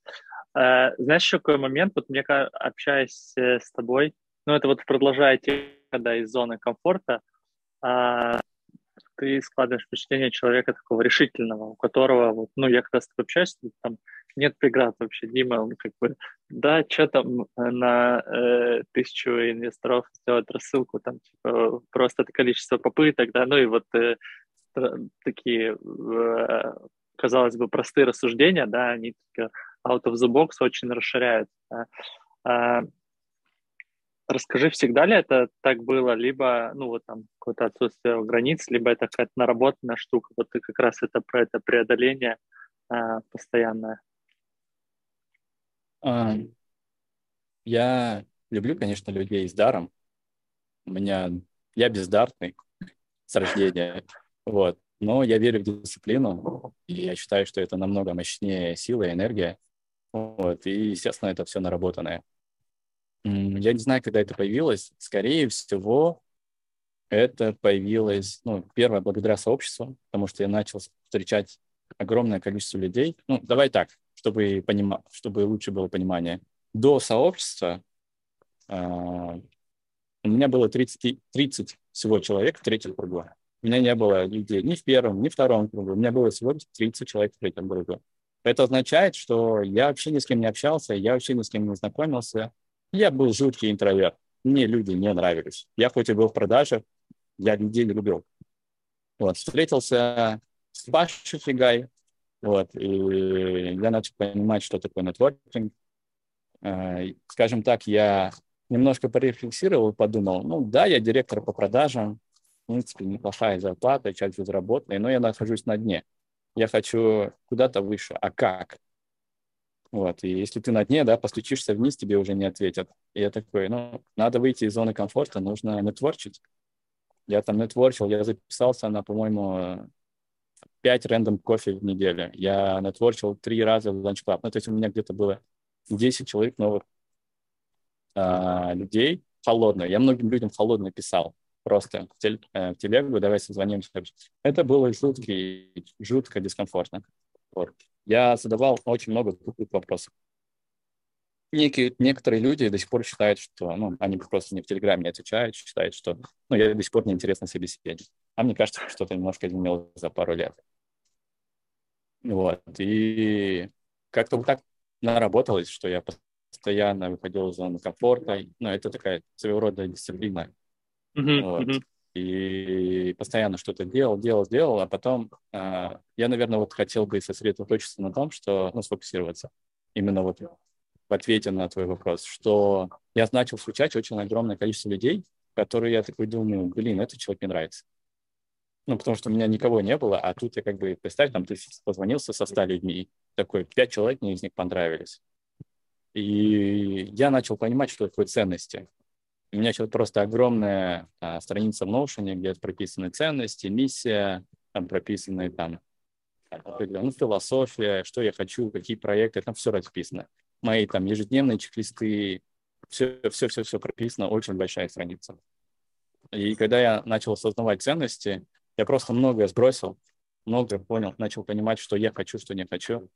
Э, знаешь, еще какой момент? Вот мне общаясь э, с тобой, ну, это вот продолжая да, из зоны комфорта, э, ты складываешь впечатление человека такого решительного, у которого, вот, ну, я когда с тобой общаюсь, там нет преград вообще. Дима, он как бы, да, что там э, на э, тысячу инвесторов сделать рассылку, там, типа, просто это количество попыток, да, ну и вот э, такие, э, казалось бы, простые рассуждения, да, они out of the box очень расширяют. Да. Расскажи, всегда ли это так было, либо, ну, вот там, какое-то отсутствие границ, либо это какая-то наработанная штука, вот ты как раз это про это преодоление а, постоянное. А, я люблю, конечно, людей с даром. У меня я бездарный с рождения, вот. Но я верю в дисциплину, и я считаю, что это намного мощнее сила и энергия. Вот. И, естественно, это все наработанное. Я не знаю, когда это появилось. Скорее всего, это появилось, ну, первое, благодаря сообществу, потому что я начал встречать огромное количество людей. Ну, давай так, чтобы, понима, чтобы лучше было понимание. До сообщества э, у меня было 30, 30 всего человек в третьем кругу. У меня не было людей ни в первом, ни в втором кругу. У меня было всего 30 человек в третьем кругу. Это означает, что я вообще ни с кем не общался, я вообще ни с кем не знакомился. Я был жуткий интроверт. Мне люди не нравились. Я хоть и был в продаже, я людей не любил. Вот, встретился с Пашей Фигай, вот, и я начал понимать, что такое нетворкинг. Э, скажем так, я немножко порефлексировал, подумал, ну да, я директор по продажам, в принципе, неплохая зарплата, часть безработной, но я нахожусь на дне. Я хочу куда-то выше. А как? Вот, и если ты на дне, да, постучишься вниз, тебе уже не ответят. И я такой, ну, надо выйти из зоны комфорта, нужно нетворчить. Я там нетворчил, я записался на, по-моему, 5 рандом кофе в неделю. Я нетворчил три раза в Lunch Club. Ну, то есть у меня где-то было 10 человек новых а, людей холодно. Я многим людям холодно писал просто в, тель, э, в телегу, давай созвонимся. Это было жутко, жутко дискомфортно. Я задавал очень много тупых вопросов. Некие, некоторые люди до сих пор считают, что ну, они просто не в Телеграме не отвечают, считают, что ну, я до сих пор неинтересно собеседник. А мне кажется, что-то немножко изменилось за пару лет. Вот. И как-то вот так наработалось, что я постоянно выходил из зоны комфорта. Ну, это такая своего рода дисциплина. Uh-huh, вот. uh-huh. И постоянно что-то делал, делал, делал, а потом э, я, наверное, вот хотел бы сосредоточиться на том, что, ну, сфокусироваться именно вот в ответе на твой вопрос, что я начал встречать очень огромное количество людей, которые я такой думаю, блин, этот человек мне нравится. Ну, потому что у меня никого не было, а тут я как бы, представь, там ты позвонился со ста людьми, такой, пять человек мне из них понравились. И я начал понимать, что такое ценности. У меня сейчас просто огромная а, страница в Notion, где прописаны ценности, миссия, там прописаны там ну, философия, что я хочу, какие проекты, там все расписано. Мои там ежедневные чек-листы, все, все, все, все прописано, очень большая страница. И когда я начал осознавать ценности, я просто многое сбросил, многое понял, начал понимать, что я хочу, что не хочу.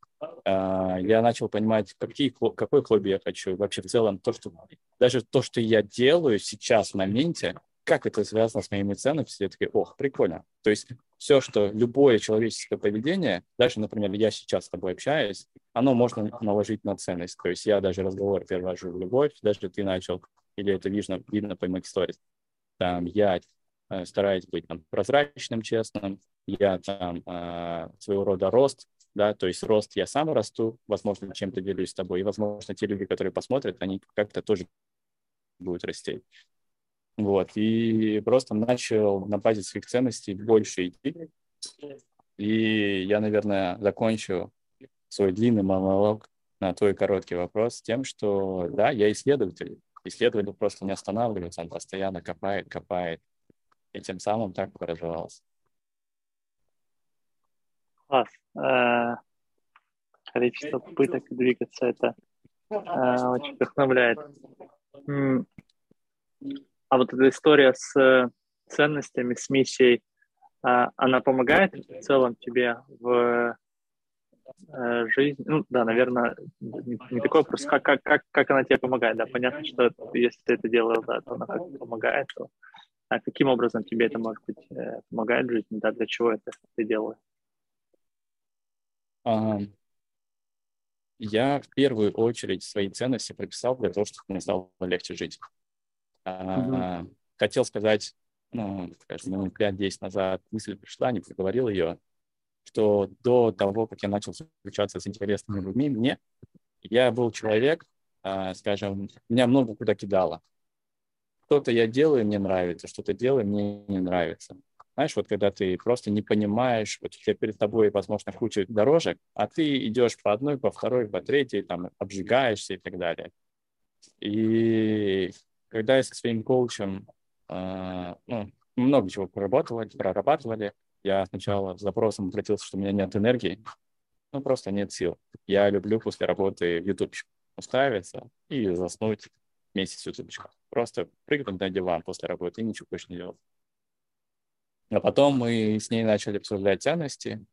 А, я начал понимать, какие, какой хобби я хочу. Вообще в целом, то, что, даже то, что я делаю сейчас в моменте, как это связано с моими ценностями, я такой, ох, прикольно. То есть все, что любое человеческое поведение, даже, например, я сейчас с тобой общаюсь, оно можно наложить на ценность. То есть я даже разговор перевожу в любовь, даже ты начал, или это видно, видно по моих сторис. Там я Э, стараюсь быть там, прозрачным, честным. Я там э, своего рода рост, да, то есть рост я сам расту, возможно, чем-то делюсь с тобой, и, возможно, те люди, которые посмотрят, они как-то тоже будут расти. Вот, и просто начал на базе своих ценностей больше идти, И я, наверное, закончу свой длинный монолог на твой короткий вопрос тем, что да, я исследователь. Исследователь просто не останавливается, он постоянно копает, копает. И тем самым так развивался. Класс. Э, количество попыток двигаться, это э, очень вдохновляет. А вот эта история с э, ценностями, с миссией, она помогает в целом тебе в жизни? Ну, да, наверное, не, такой вопрос. Как, как, как, как она тебе помогает? Да, понятно, что если ты это делал, да, то она как помогает. То, а каким образом тебе это, может быть, помогает в жизни? Да, для чего это ты делаешь? Я в первую очередь свои ценности прописал для того, чтобы мне стало легче жить. Mm-hmm. Хотел сказать, ну, скажем, минут 5-10 назад мысль пришла, не проговорил ее, что до того, как я начал встречаться с интересными людьми, мне, я был человек, а, скажем, меня много куда кидало. Что-то я делаю, мне нравится, что-то делаю, мне не нравится. Знаешь, вот когда ты просто не понимаешь, вот у тебя перед тобой, возможно, куча дорожек, а ты идешь по одной, по второй, по третьей, там, обжигаешься и так далее. И когда я со своим коучем, э, ну, много чего проработали, прорабатывали, я сначала с запросом обратился, что у меня нет энергии, ну, просто нет сил. Я люблю после работы в YouTube уставиться и заснуть вместе с YouTube. Просто прыгнуть на диван после работы и ничего больше не делать. А потом мы с ней начали обсуждать ценности,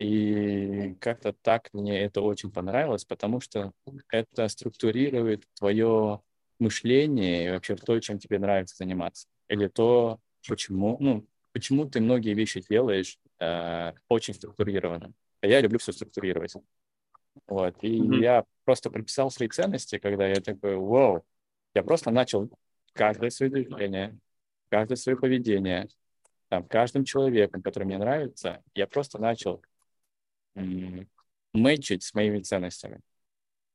и как-то так мне это очень понравилось, потому что это структурирует твое мышление и вообще то, чем тебе нравится заниматься. Или то, почему, ну, почему ты многие вещи делаешь э, очень структурированно. А я люблю все структурировать. Вот. И mm-hmm. я просто прописал свои ценности, когда я такой, вау, я просто начал каждое свое движение, каждое свое поведение там, каждым человеком, который мне нравится, я просто начал мэчить с моими ценностями.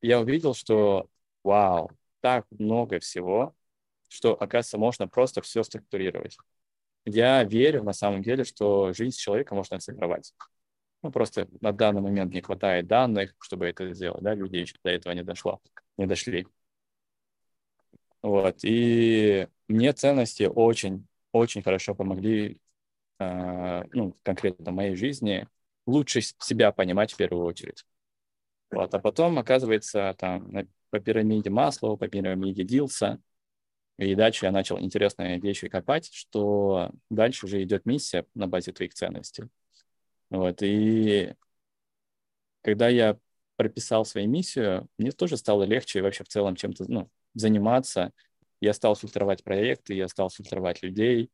Я увидел, что вау, так много всего, что, оказывается, можно просто все структурировать. Я верю на самом деле, что жизнь человека можно оцифровать. Ну, просто на данный момент не хватает данных, чтобы это сделать, да, люди еще до этого не дошло, не дошли. Вот, и мне ценности очень, очень хорошо помогли ну, конкретно в моей жизни, лучше себя понимать в первую очередь. Вот. А потом, оказывается, там по пирамиде Маслова, по пирамиде Дилса, и дальше я начал интересные вещи копать, что дальше уже идет миссия на базе твоих ценностей. Вот. И когда я прописал свою миссию, мне тоже стало легче вообще в целом чем-то ну, заниматься. Я стал фильтровать проекты, я стал фильтровать людей,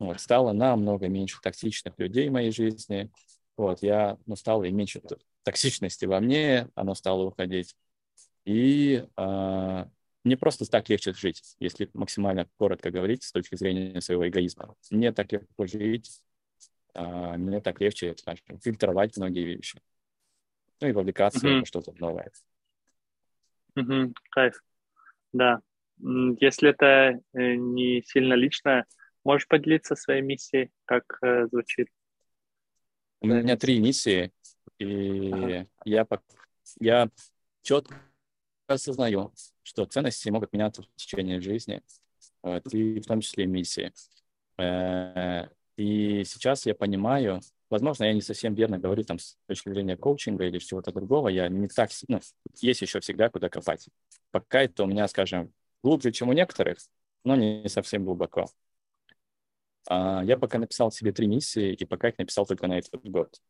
вот, стало намного меньше токсичных людей в моей жизни. Вот, я, ну, стало и меньше токсичности во мне, оно стало уходить. И э, мне просто так легче жить, если максимально коротко говорить с точки зрения своего эгоизма. Мне так легко жить, э, мне так легче скажем, фильтровать многие вещи. Ну и вовлекаться mm-hmm. в что-то новое. Mm-hmm. Кайф. Да. Если это э, не сильно личное, Можешь поделиться своей миссией, как э, звучит? У меня три миссии, и ага. я, я четко осознаю, что ценности могут меняться в течение жизни, вот, и в том числе миссии. Э, и сейчас я понимаю, возможно, я не совсем верно говорю там с точки зрения коучинга или чего-то другого, я не так, ну, есть еще всегда куда копать. Пока это у меня, скажем, глубже, чем у некоторых, но не совсем глубоко. А, я пока написал себе три миссии, и пока их написал только на этот год.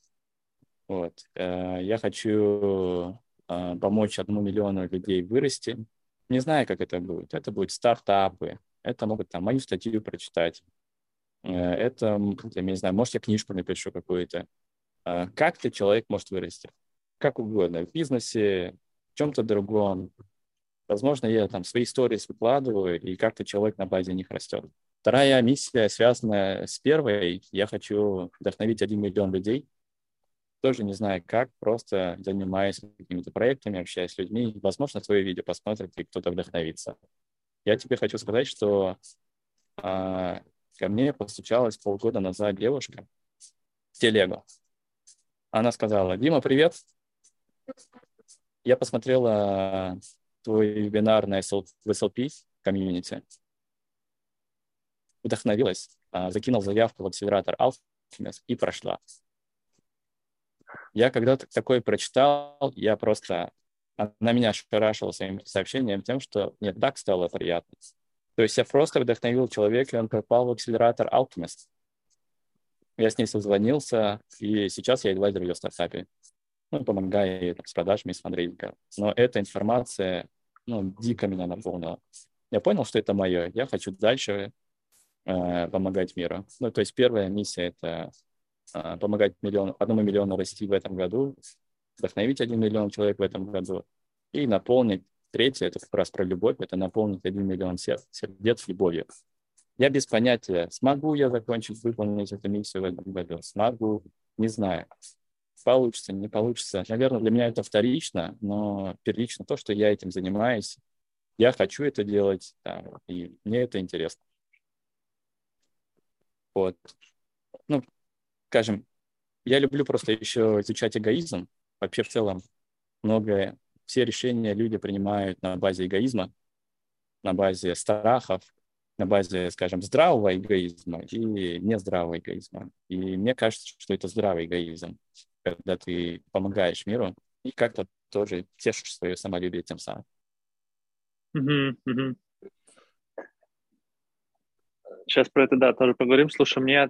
Вот. Э, я хочу а, помочь одному миллиону людей вырасти. Не знаю, как это будет. Это будут стартапы, это могут там мою статью прочитать. Э, это, я не знаю, может, я книжку напишу какую-то. Э, как-то человек может вырасти. Как угодно. В бизнесе, в чем-то другом. Возможно, я там свои истории выкладываю, и как-то человек на базе них растет. Вторая миссия связана с первой. Я хочу вдохновить один миллион людей. Тоже не знаю как, просто занимаясь какими-то проектами, общаясь с людьми. Возможно, твое видео посмотрит и кто-то вдохновится. Я тебе хочу сказать, что а, ко мне постучалась полгода назад девушка в телегу. Она сказала, Дима, привет. Я посмотрела твой вебинар на SLP комьюнити. Вдохновилась, а, закинул заявку в акселератор Alchemist и прошла. Я когда-то такое прочитал, я просто... Она меня ошарашила своим сообщением тем, что мне так стало приятно. То есть я просто вдохновил человека, и он попал в акселератор Alchemist. Я с ней созвонился, и сейчас я адвайзер в ее стартапе. Ну, помогаю ей с продажами, с фандрейзингом. Но эта информация, ну, дико меня наполнила. Я понял, что это мое. Я хочу дальше помогать миру. Ну, то есть первая миссия — это э, помогать миллион, одному миллиону расти в этом году, вдохновить один миллион человек в этом году и наполнить Третье, это как раз про любовь, это наполнить один миллион сердец любовью. Я без понятия, смогу я закончить, выполнить эту миссию в этом году, смогу, не знаю. Получится, не получится. Наверное, для меня это вторично, но первично то, что я этим занимаюсь, я хочу это делать, да, и мне это интересно. Вот. Ну, скажем, я люблю просто еще изучать эгоизм. Вообще в целом многое все решения люди принимают на базе эгоизма, на базе страхов, на базе, скажем, здравого эгоизма и нездравого эгоизма. И мне кажется, что это здравый эгоизм, когда ты помогаешь миру и как-то тоже тешишь свое самолюбие тем самым. Сейчас про это, да, тоже поговорим. Слушай, мне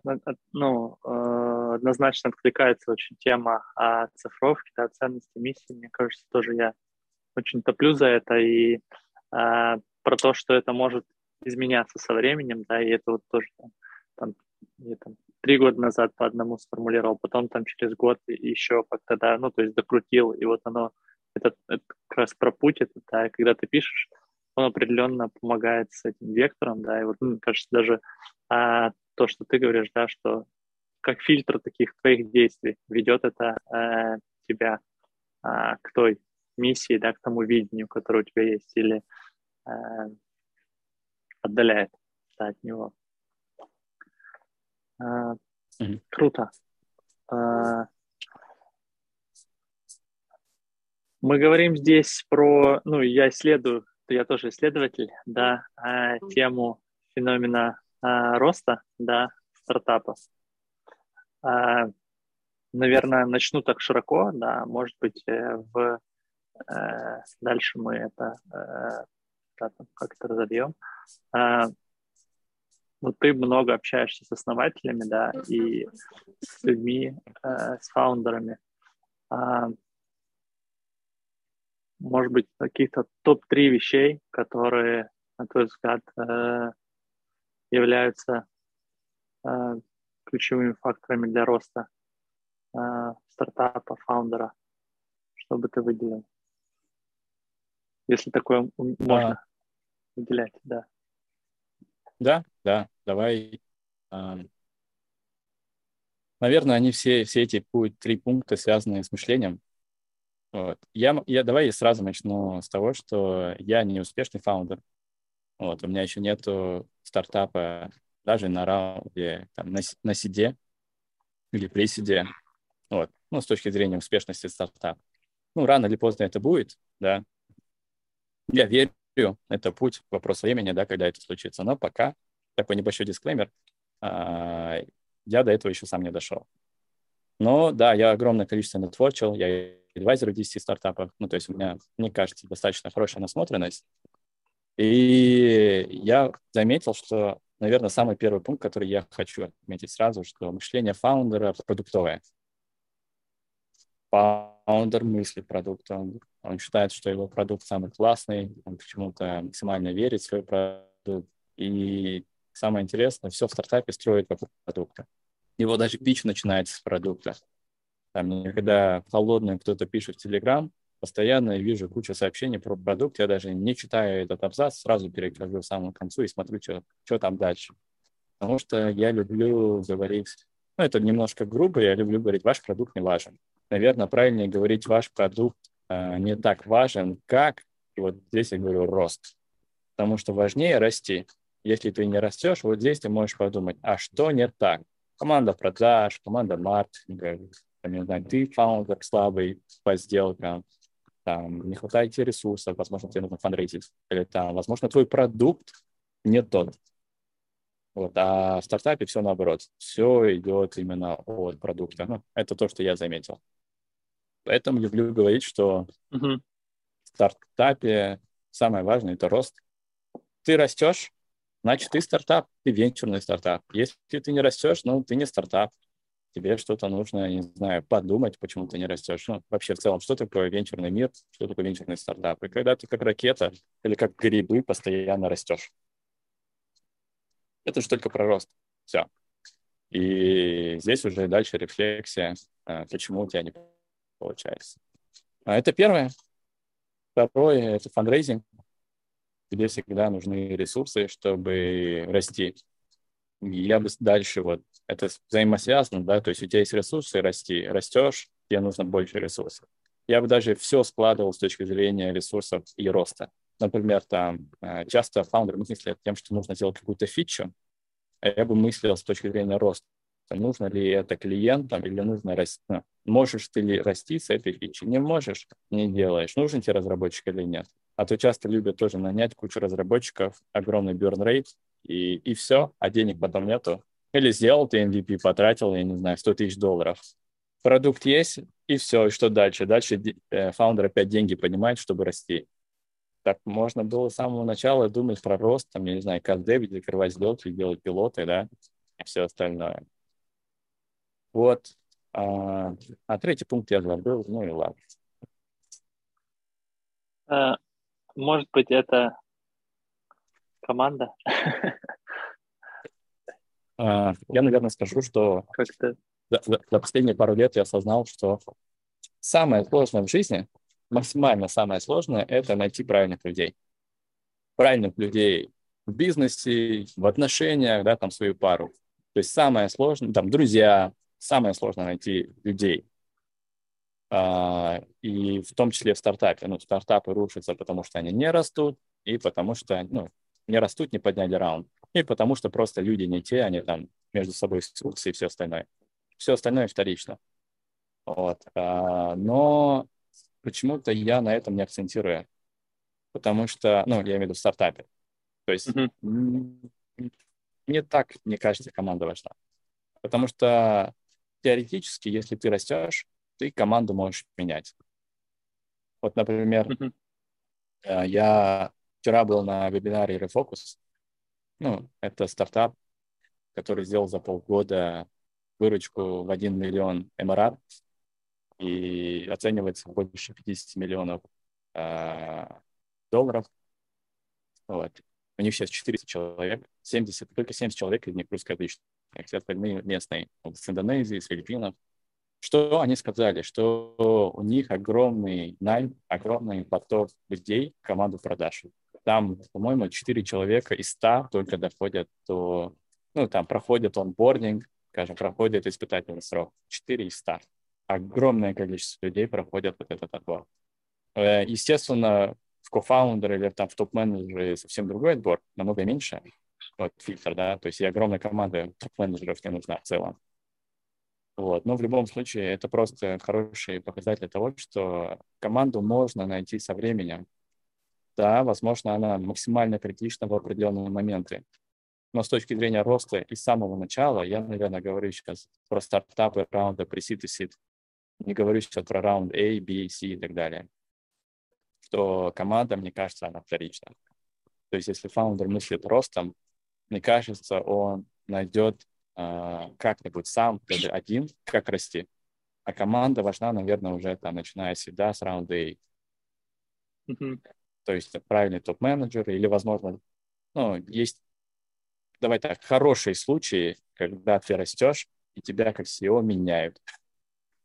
ну, э, однозначно откликается очень тема о цифровке, да, ценности миссии. Мне кажется, тоже я очень топлю за это и э, про то, что это может изменяться со временем, да, и это вот тоже там, там, я, там три года назад по одному сформулировал, потом там через год еще как-то, да, ну, то есть докрутил, и вот оно, это, это как раз про путь, это, да, когда ты пишешь, он определенно помогает с этим вектором, да, и вот, мне кажется, даже а, то, что ты говоришь, да, что как фильтр таких твоих действий ведет это а, тебя а, к той миссии, да, к тому видению, которое у тебя есть, или э, отдаляет да, от него. Э, mm-hmm. Круто. Э, мы говорим здесь про, ну, я исследую, я тоже исследователь, да, э, тему феномена э, роста, да, стартапов. Э, наверное, начну так широко, да, может быть, э, в Э, дальше мы это э, как-то разобьем. Вот ты много общаешься с основателями, да, и с людьми, с фаундерами. Может быть, каких-то топ-3 вещей, которые, на твой взгляд, являются ключевыми факторами для роста стартапа, фаундера, что бы ты выделил? если такое можно а, выделять, да. Да, да, давай. Наверное, они все, все эти три пункта связаны с мышлением. Вот. Я, я, давай я сразу начну с того, что я не успешный фаундер. Вот. У меня еще нету стартапа даже на раунде, там, на, на сиде или при сиде. Вот. Ну, с точки зрения успешности стартапа. Ну, рано или поздно это будет, да, я верю, это путь, вопрос времени, да, когда это случится. Но пока, такой небольшой дисклеймер, а, я до этого еще сам не дошел. Но да, я огромное количество нетворчил, я адвайзер в 10 стартапах, ну, то есть у меня, мне кажется, достаточно хорошая насмотренность. И я заметил, что, наверное, самый первый пункт, который я хочу отметить сразу, что мышление фаундера продуктовое фаундер мыслит продуктом, он считает, что его продукт самый классный, он почему-то максимально верит в свой продукт. И самое интересное, все в стартапе строит вокруг продукта. Его даже пич начинается с продукта. Там, когда холодный кто-то пишет в Телеграм, постоянно вижу кучу сообщений про продукт, я даже не читаю этот абзац, сразу перехожу в самому концу и смотрю, что, что там дальше. Потому что я люблю говорить, ну, это немножко грубо, я люблю говорить, ваш продукт не важен наверное, правильнее говорить, ваш продукт э, не так важен, как, вот здесь я говорю, рост. Потому что важнее расти. Если ты не растешь, вот здесь ты можешь подумать, а что не так? Команда продаж, команда маркетинга, там, не знаю, ты фаундер слабый по сделкам, там, не хватает тебе ресурсов, возможно, тебе нужно фандрейзить, или там, возможно, твой продукт не тот. Вот, а в стартапе все наоборот. Все идет именно от продукта. Ну, это то, что я заметил. Поэтому люблю говорить, что uh-huh. в стартапе самое важное – это рост. Ты растешь, значит, ты стартап, ты венчурный стартап. Если ты не растешь, ну, ты не стартап. Тебе что-то нужно, не знаю, подумать, почему ты не растешь. Ну, вообще, в целом, что такое венчурный мир, что такое венчурный стартап. И когда ты как ракета или как грибы постоянно растешь. Это же только про рост. Все. И здесь уже дальше рефлексия, а, почему у тебя не получается. А это первое. Второе – это фандрейзинг. Тебе всегда нужны ресурсы, чтобы расти. Я бы дальше вот, это взаимосвязано, да, то есть у тебя есть ресурсы, расти, растешь, тебе нужно больше ресурсов. Я бы даже все складывал с точки зрения ресурсов и роста. Например, там э, часто фаундеры мыслят тем, что нужно сделать какую-то фичу, а я бы мыслил с точки зрения роста. Нужно ли это клиентам или нужно расти? Ну, можешь ты ли расти с этой фичи? Не можешь, не делаешь. Нужен тебе разработчик или нет? А то часто любят тоже нанять кучу разработчиков, огромный burn rate, и, и все, а денег потом нету. Или сделал ты MVP, потратил, я не знаю, 100 тысяч долларов. Продукт есть, и все, и что дальше? Дальше э, фаундер опять деньги поднимает, чтобы расти. Так можно было с самого начала думать про рост, там, я не знаю, как Дэвид, закрывать сделки, делать пилоты, да, и все остальное. Вот. А, а третий пункт я забыл, ну и ладно. А, может быть, это команда? А, я, наверное, скажу, что за, последние пару лет я осознал, что самое сложное в жизни — максимально самое сложное – это найти правильных людей. Правильных людей в бизнесе, в отношениях, да, там свою пару. То есть самое сложное, там, друзья, самое сложное найти людей. А, и в том числе в стартапе. Ну, стартапы рушатся, потому что они не растут, и потому что, ну, не растут, не подняли раунд. И потому что просто люди не те, они там между собой ссутся и все остальное. Все остальное вторично. Вот. А, но почему-то я на этом не акцентирую. Потому что, ну, я имею в виду в стартапе. То есть mm-hmm. мне так, мне кажется, команда важна. Потому что теоретически, если ты растешь, ты команду можешь менять. Вот, например, mm-hmm. я вчера был на вебинаре Refocus. Ну, это стартап, который сделал за полгода выручку в 1 миллион эмират и оценивается больше 50 миллионов э, долларов. Вот. У них сейчас 400 человек, 70, только 70 человек из них русскоязычные, все остальные местные, с Индонезии, с Филиппинов. Что они сказали? Что у них огромный найм, огромный поток людей в команду продаж. Там, по-моему, 4 человека из 100 только доходят до, ну, там, проходят онбординг, скажем, проходят испытательный срок. 4 из 100 огромное количество людей проходят вот этот отбор. Э, естественно, в кофаундер или там в топ-менеджеры совсем другой отбор, намного меньше, вот фильтр, да, то есть и огромная команда топ-менеджеров не нужна в целом. Вот. Но в любом случае это просто хороший показатель того, что команду можно найти со временем. Да, возможно, она максимально критична в определенные моменты. Но с точки зрения роста и с самого начала, я, наверное, говорю сейчас про стартапы, раунды, пресид и сид. Не говорю сейчас про раунд A, B, C и так далее. Что команда, мне кажется, она вторична. То есть если фаундер мыслит ростом, мне кажется, он найдет э, как-нибудь сам, даже один, как расти. А команда важна, наверное, уже там, начиная всегда с раунда A. То есть правильный топ-менеджер или, возможно, ну, есть, давай так, хорошие случаи, когда ты растешь, и тебя как CEO меняют.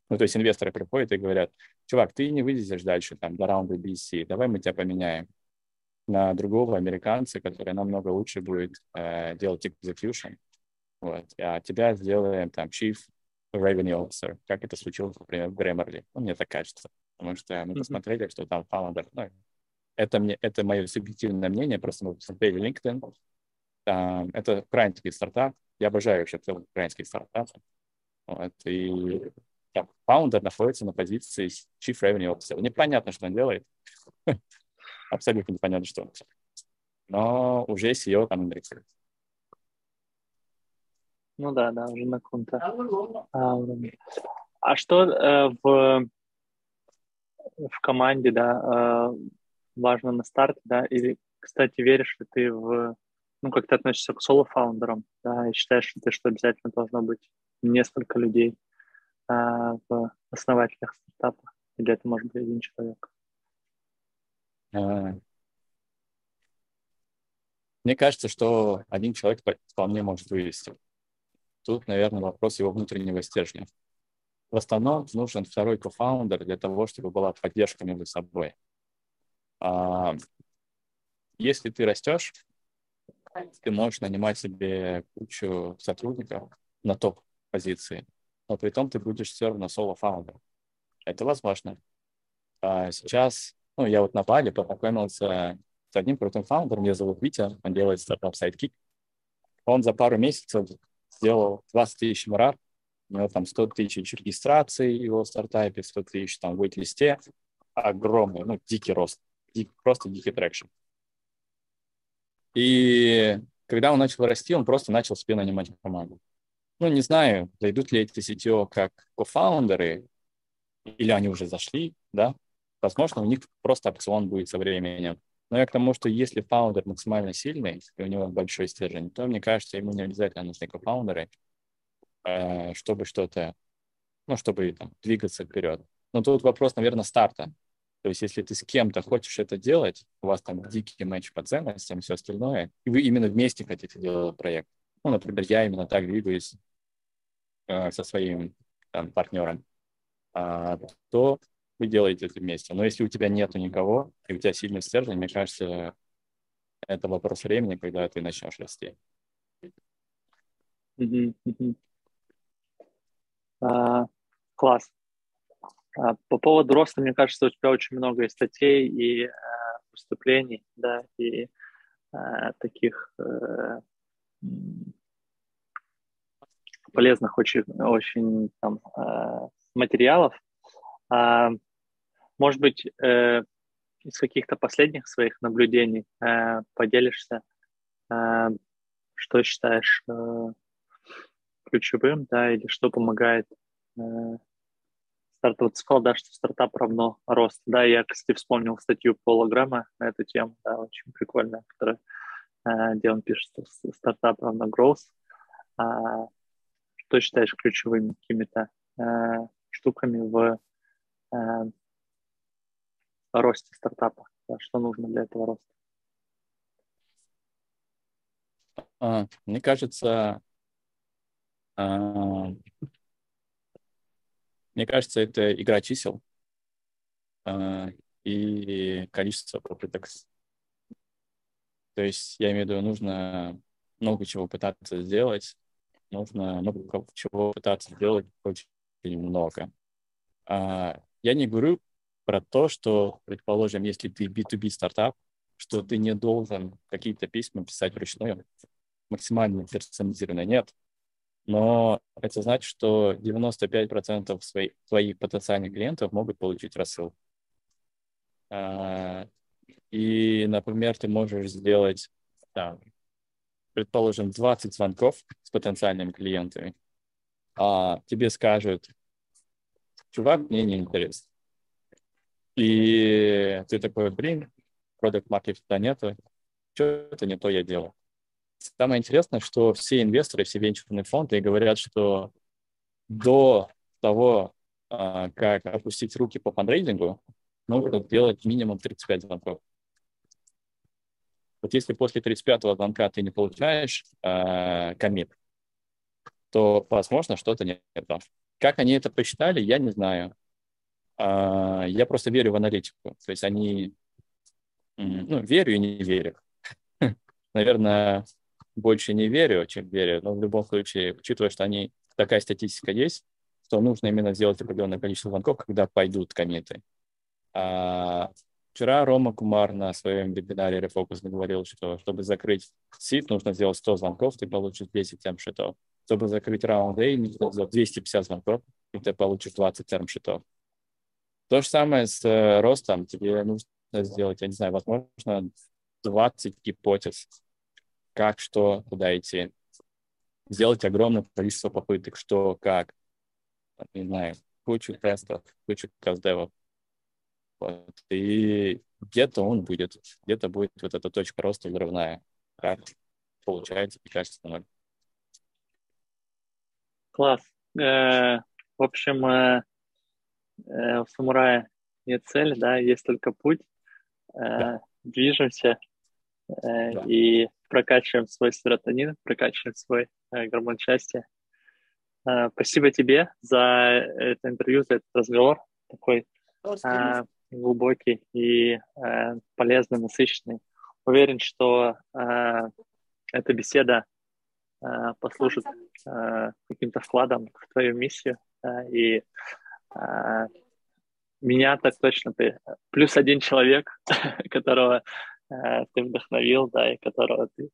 Ну, то есть инвесторы приходят и говорят, чувак, ты не вылезешь дальше там до раунда BC, давай мы тебя поменяем на другого американца, который намного лучше будет э, делать execution. Вот. А тебя сделаем там chief revenue officer, как это случилось, например, в Grammarly. Ну, мне так кажется. Потому что мы mm-hmm. посмотрели, что там founder, ну, это, мне, это мое субъективное мнение, просто мы посмотрели LinkedIn. Там, это украинский стартап. Я обожаю вообще целый украинский стартап. Вот, и там, фаундер находится на позиции Chief Revenue Officer. Непонятно, что он делает. Абсолютно непонятно, что он делает. Но уже SEO там индексирует. Ну да, да, уже на каком-то а, уровне. А что э, в, в команде, да, э, важно на старте, да, или, кстати, веришь ли ты в, ну, как ты относишься к соло-фаундерам, да, и считаешь ли ты, что обязательно должно быть несколько людей э, в основателях стартапа, или это может быть один человек? А, мне кажется, что один человек вполне может вывести. Тут, наверное, вопрос его внутреннего стержня. В основном нужен второй кофаундер для того, чтобы была поддержка между собой. А, если ты растешь, ты можешь нанимать себе кучу сотрудников на топ-позиции, но при том ты будешь все равно solo founder. Это возможно. А сейчас, ну, я вот на Бали познакомился с одним крутым founder ом, меня зовут Витя, он делает стартап Sidekick. Он за пару месяцев сделал 20 тысяч MRR, у него там 100 тысяч регистраций его стартапе, 100 тысяч там в waitlist е, огромный, ну, дикий рост, просто дикий traction. И когда он начал расти, он просто начал себе нанимать команду. Ну, не знаю, зайдут ли эти CTO как кофаундеры, или они уже зашли, да. Возможно, у них просто опцион будет со временем. Но я к тому, что если фаундер максимально сильный, и у него большой стержень, то, мне кажется, ему не обязательно нужны кофаундеры, э, чтобы что-то, ну, чтобы там, двигаться вперед. Но тут вопрос, наверное, старта. То есть если ты с кем-то хочешь это делать, у вас там дикий матч по ценностям, все остальное, и вы именно вместе хотите делать проект. Ну, например, я именно так двигаюсь э, со своим там, партнером, а, то вы делаете это вместе. Но если у тебя нету никого, и у тебя сильный стержень, мне кажется, это вопрос времени, когда ты начнешь расти. А, класс. А, по поводу роста, мне кажется, у тебя очень много и статей, и а, выступлений, да, и а, таких а, полезных очень, очень там, а, материалов. А, может быть, э, из каких-то последних своих наблюдений э, поделишься, э, что считаешь э, ключевым, да, или что помогает э, стартап. Вот сказал, да, что стартап равно рост. Да, я, кстати, вспомнил статью Пола Грэма на эту тему, да, очень прикольная, которая, э, где он пишет, что стартап равно growth. А, что считаешь ключевыми какими-то э, штуками в э, росте стартапа? Да, что нужно для этого роста? А, мне кажется, а, мне кажется, это игра чисел а, и количество попыток. То есть, я имею в виду, нужно много чего пытаться сделать, нужно много чего пытаться сделать очень много. А, я не говорю про то, что, предположим, если ты B2B стартап, что ты не должен какие-то письма писать вручную, максимально персонализированно. Нет. Но это значит, что 95% своих, твоих потенциальных клиентов могут получить рассылку. А, и, например, ты можешь сделать, там, предположим, 20 звонков с потенциальными клиентами, а тебе скажут, чувак, мне не интересно. И ты такой, блин, продукт маркета нету, что-то не то я делаю. Самое интересное, что все инвесторы, все венчурные фонды говорят, что до того, а, как опустить руки по фандрейдингу, нужно делать минимум 35 звонков. Вот если после 35-го звонка ты не получаешь э, коммит, то, возможно, что-то не то. Как они это посчитали, я не знаю. А, я просто верю в аналитику. То есть они, ну, верю и не верю. Наверное, больше не верю, чем верю, но в любом случае, учитывая, что они, такая статистика есть, то нужно именно сделать определенное количество звонков, когда пойдут комменты. А, вчера Рома Кумар на своем вебинаре Refocus говорил, что чтобы закрыть сит, нужно сделать 100 звонков, ты получишь 10 тем шитов. Чтобы закрыть раунд A, нужно сделать 250 звонков, и ты получишь 20 термшитов. То же самое с э, ростом. Тебе нужно сделать, я не знаю, возможно, 20 гипотез, как, что, куда идти. Сделать огромное количество попыток, что, как, не знаю, кучу тестов, кучу тест-девов. Вот. И где-то он будет, где-то будет вот эта точка роста взрывная. Как получается, и кажется ноль. Класс. Э, в общем, э, э, у самурая нет цели, да, есть только путь. Да. Движемся да. и прокачиваем свой серотонин, прокачиваем свой гормон счастья. Спасибо тебе за это интервью, за этот разговор такой глубокий и полезный, насыщенный. Уверен, что эта беседа Э, послужит э, каким-то вкладом в твою миссию. Э, и меня так точно ты плюс один человек, которого ты вдохновил, да, и которого ты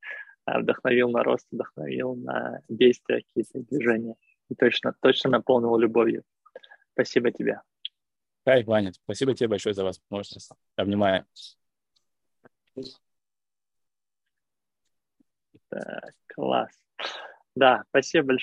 вдохновил на рост, вдохновил на действия, какие-то движения. И точно, точно наполнил любовью. Спасибо тебе. Кайф, Ваня. Спасибо тебе большое за возможность. Обнимаю. Так, класс. Да, спасибо большое.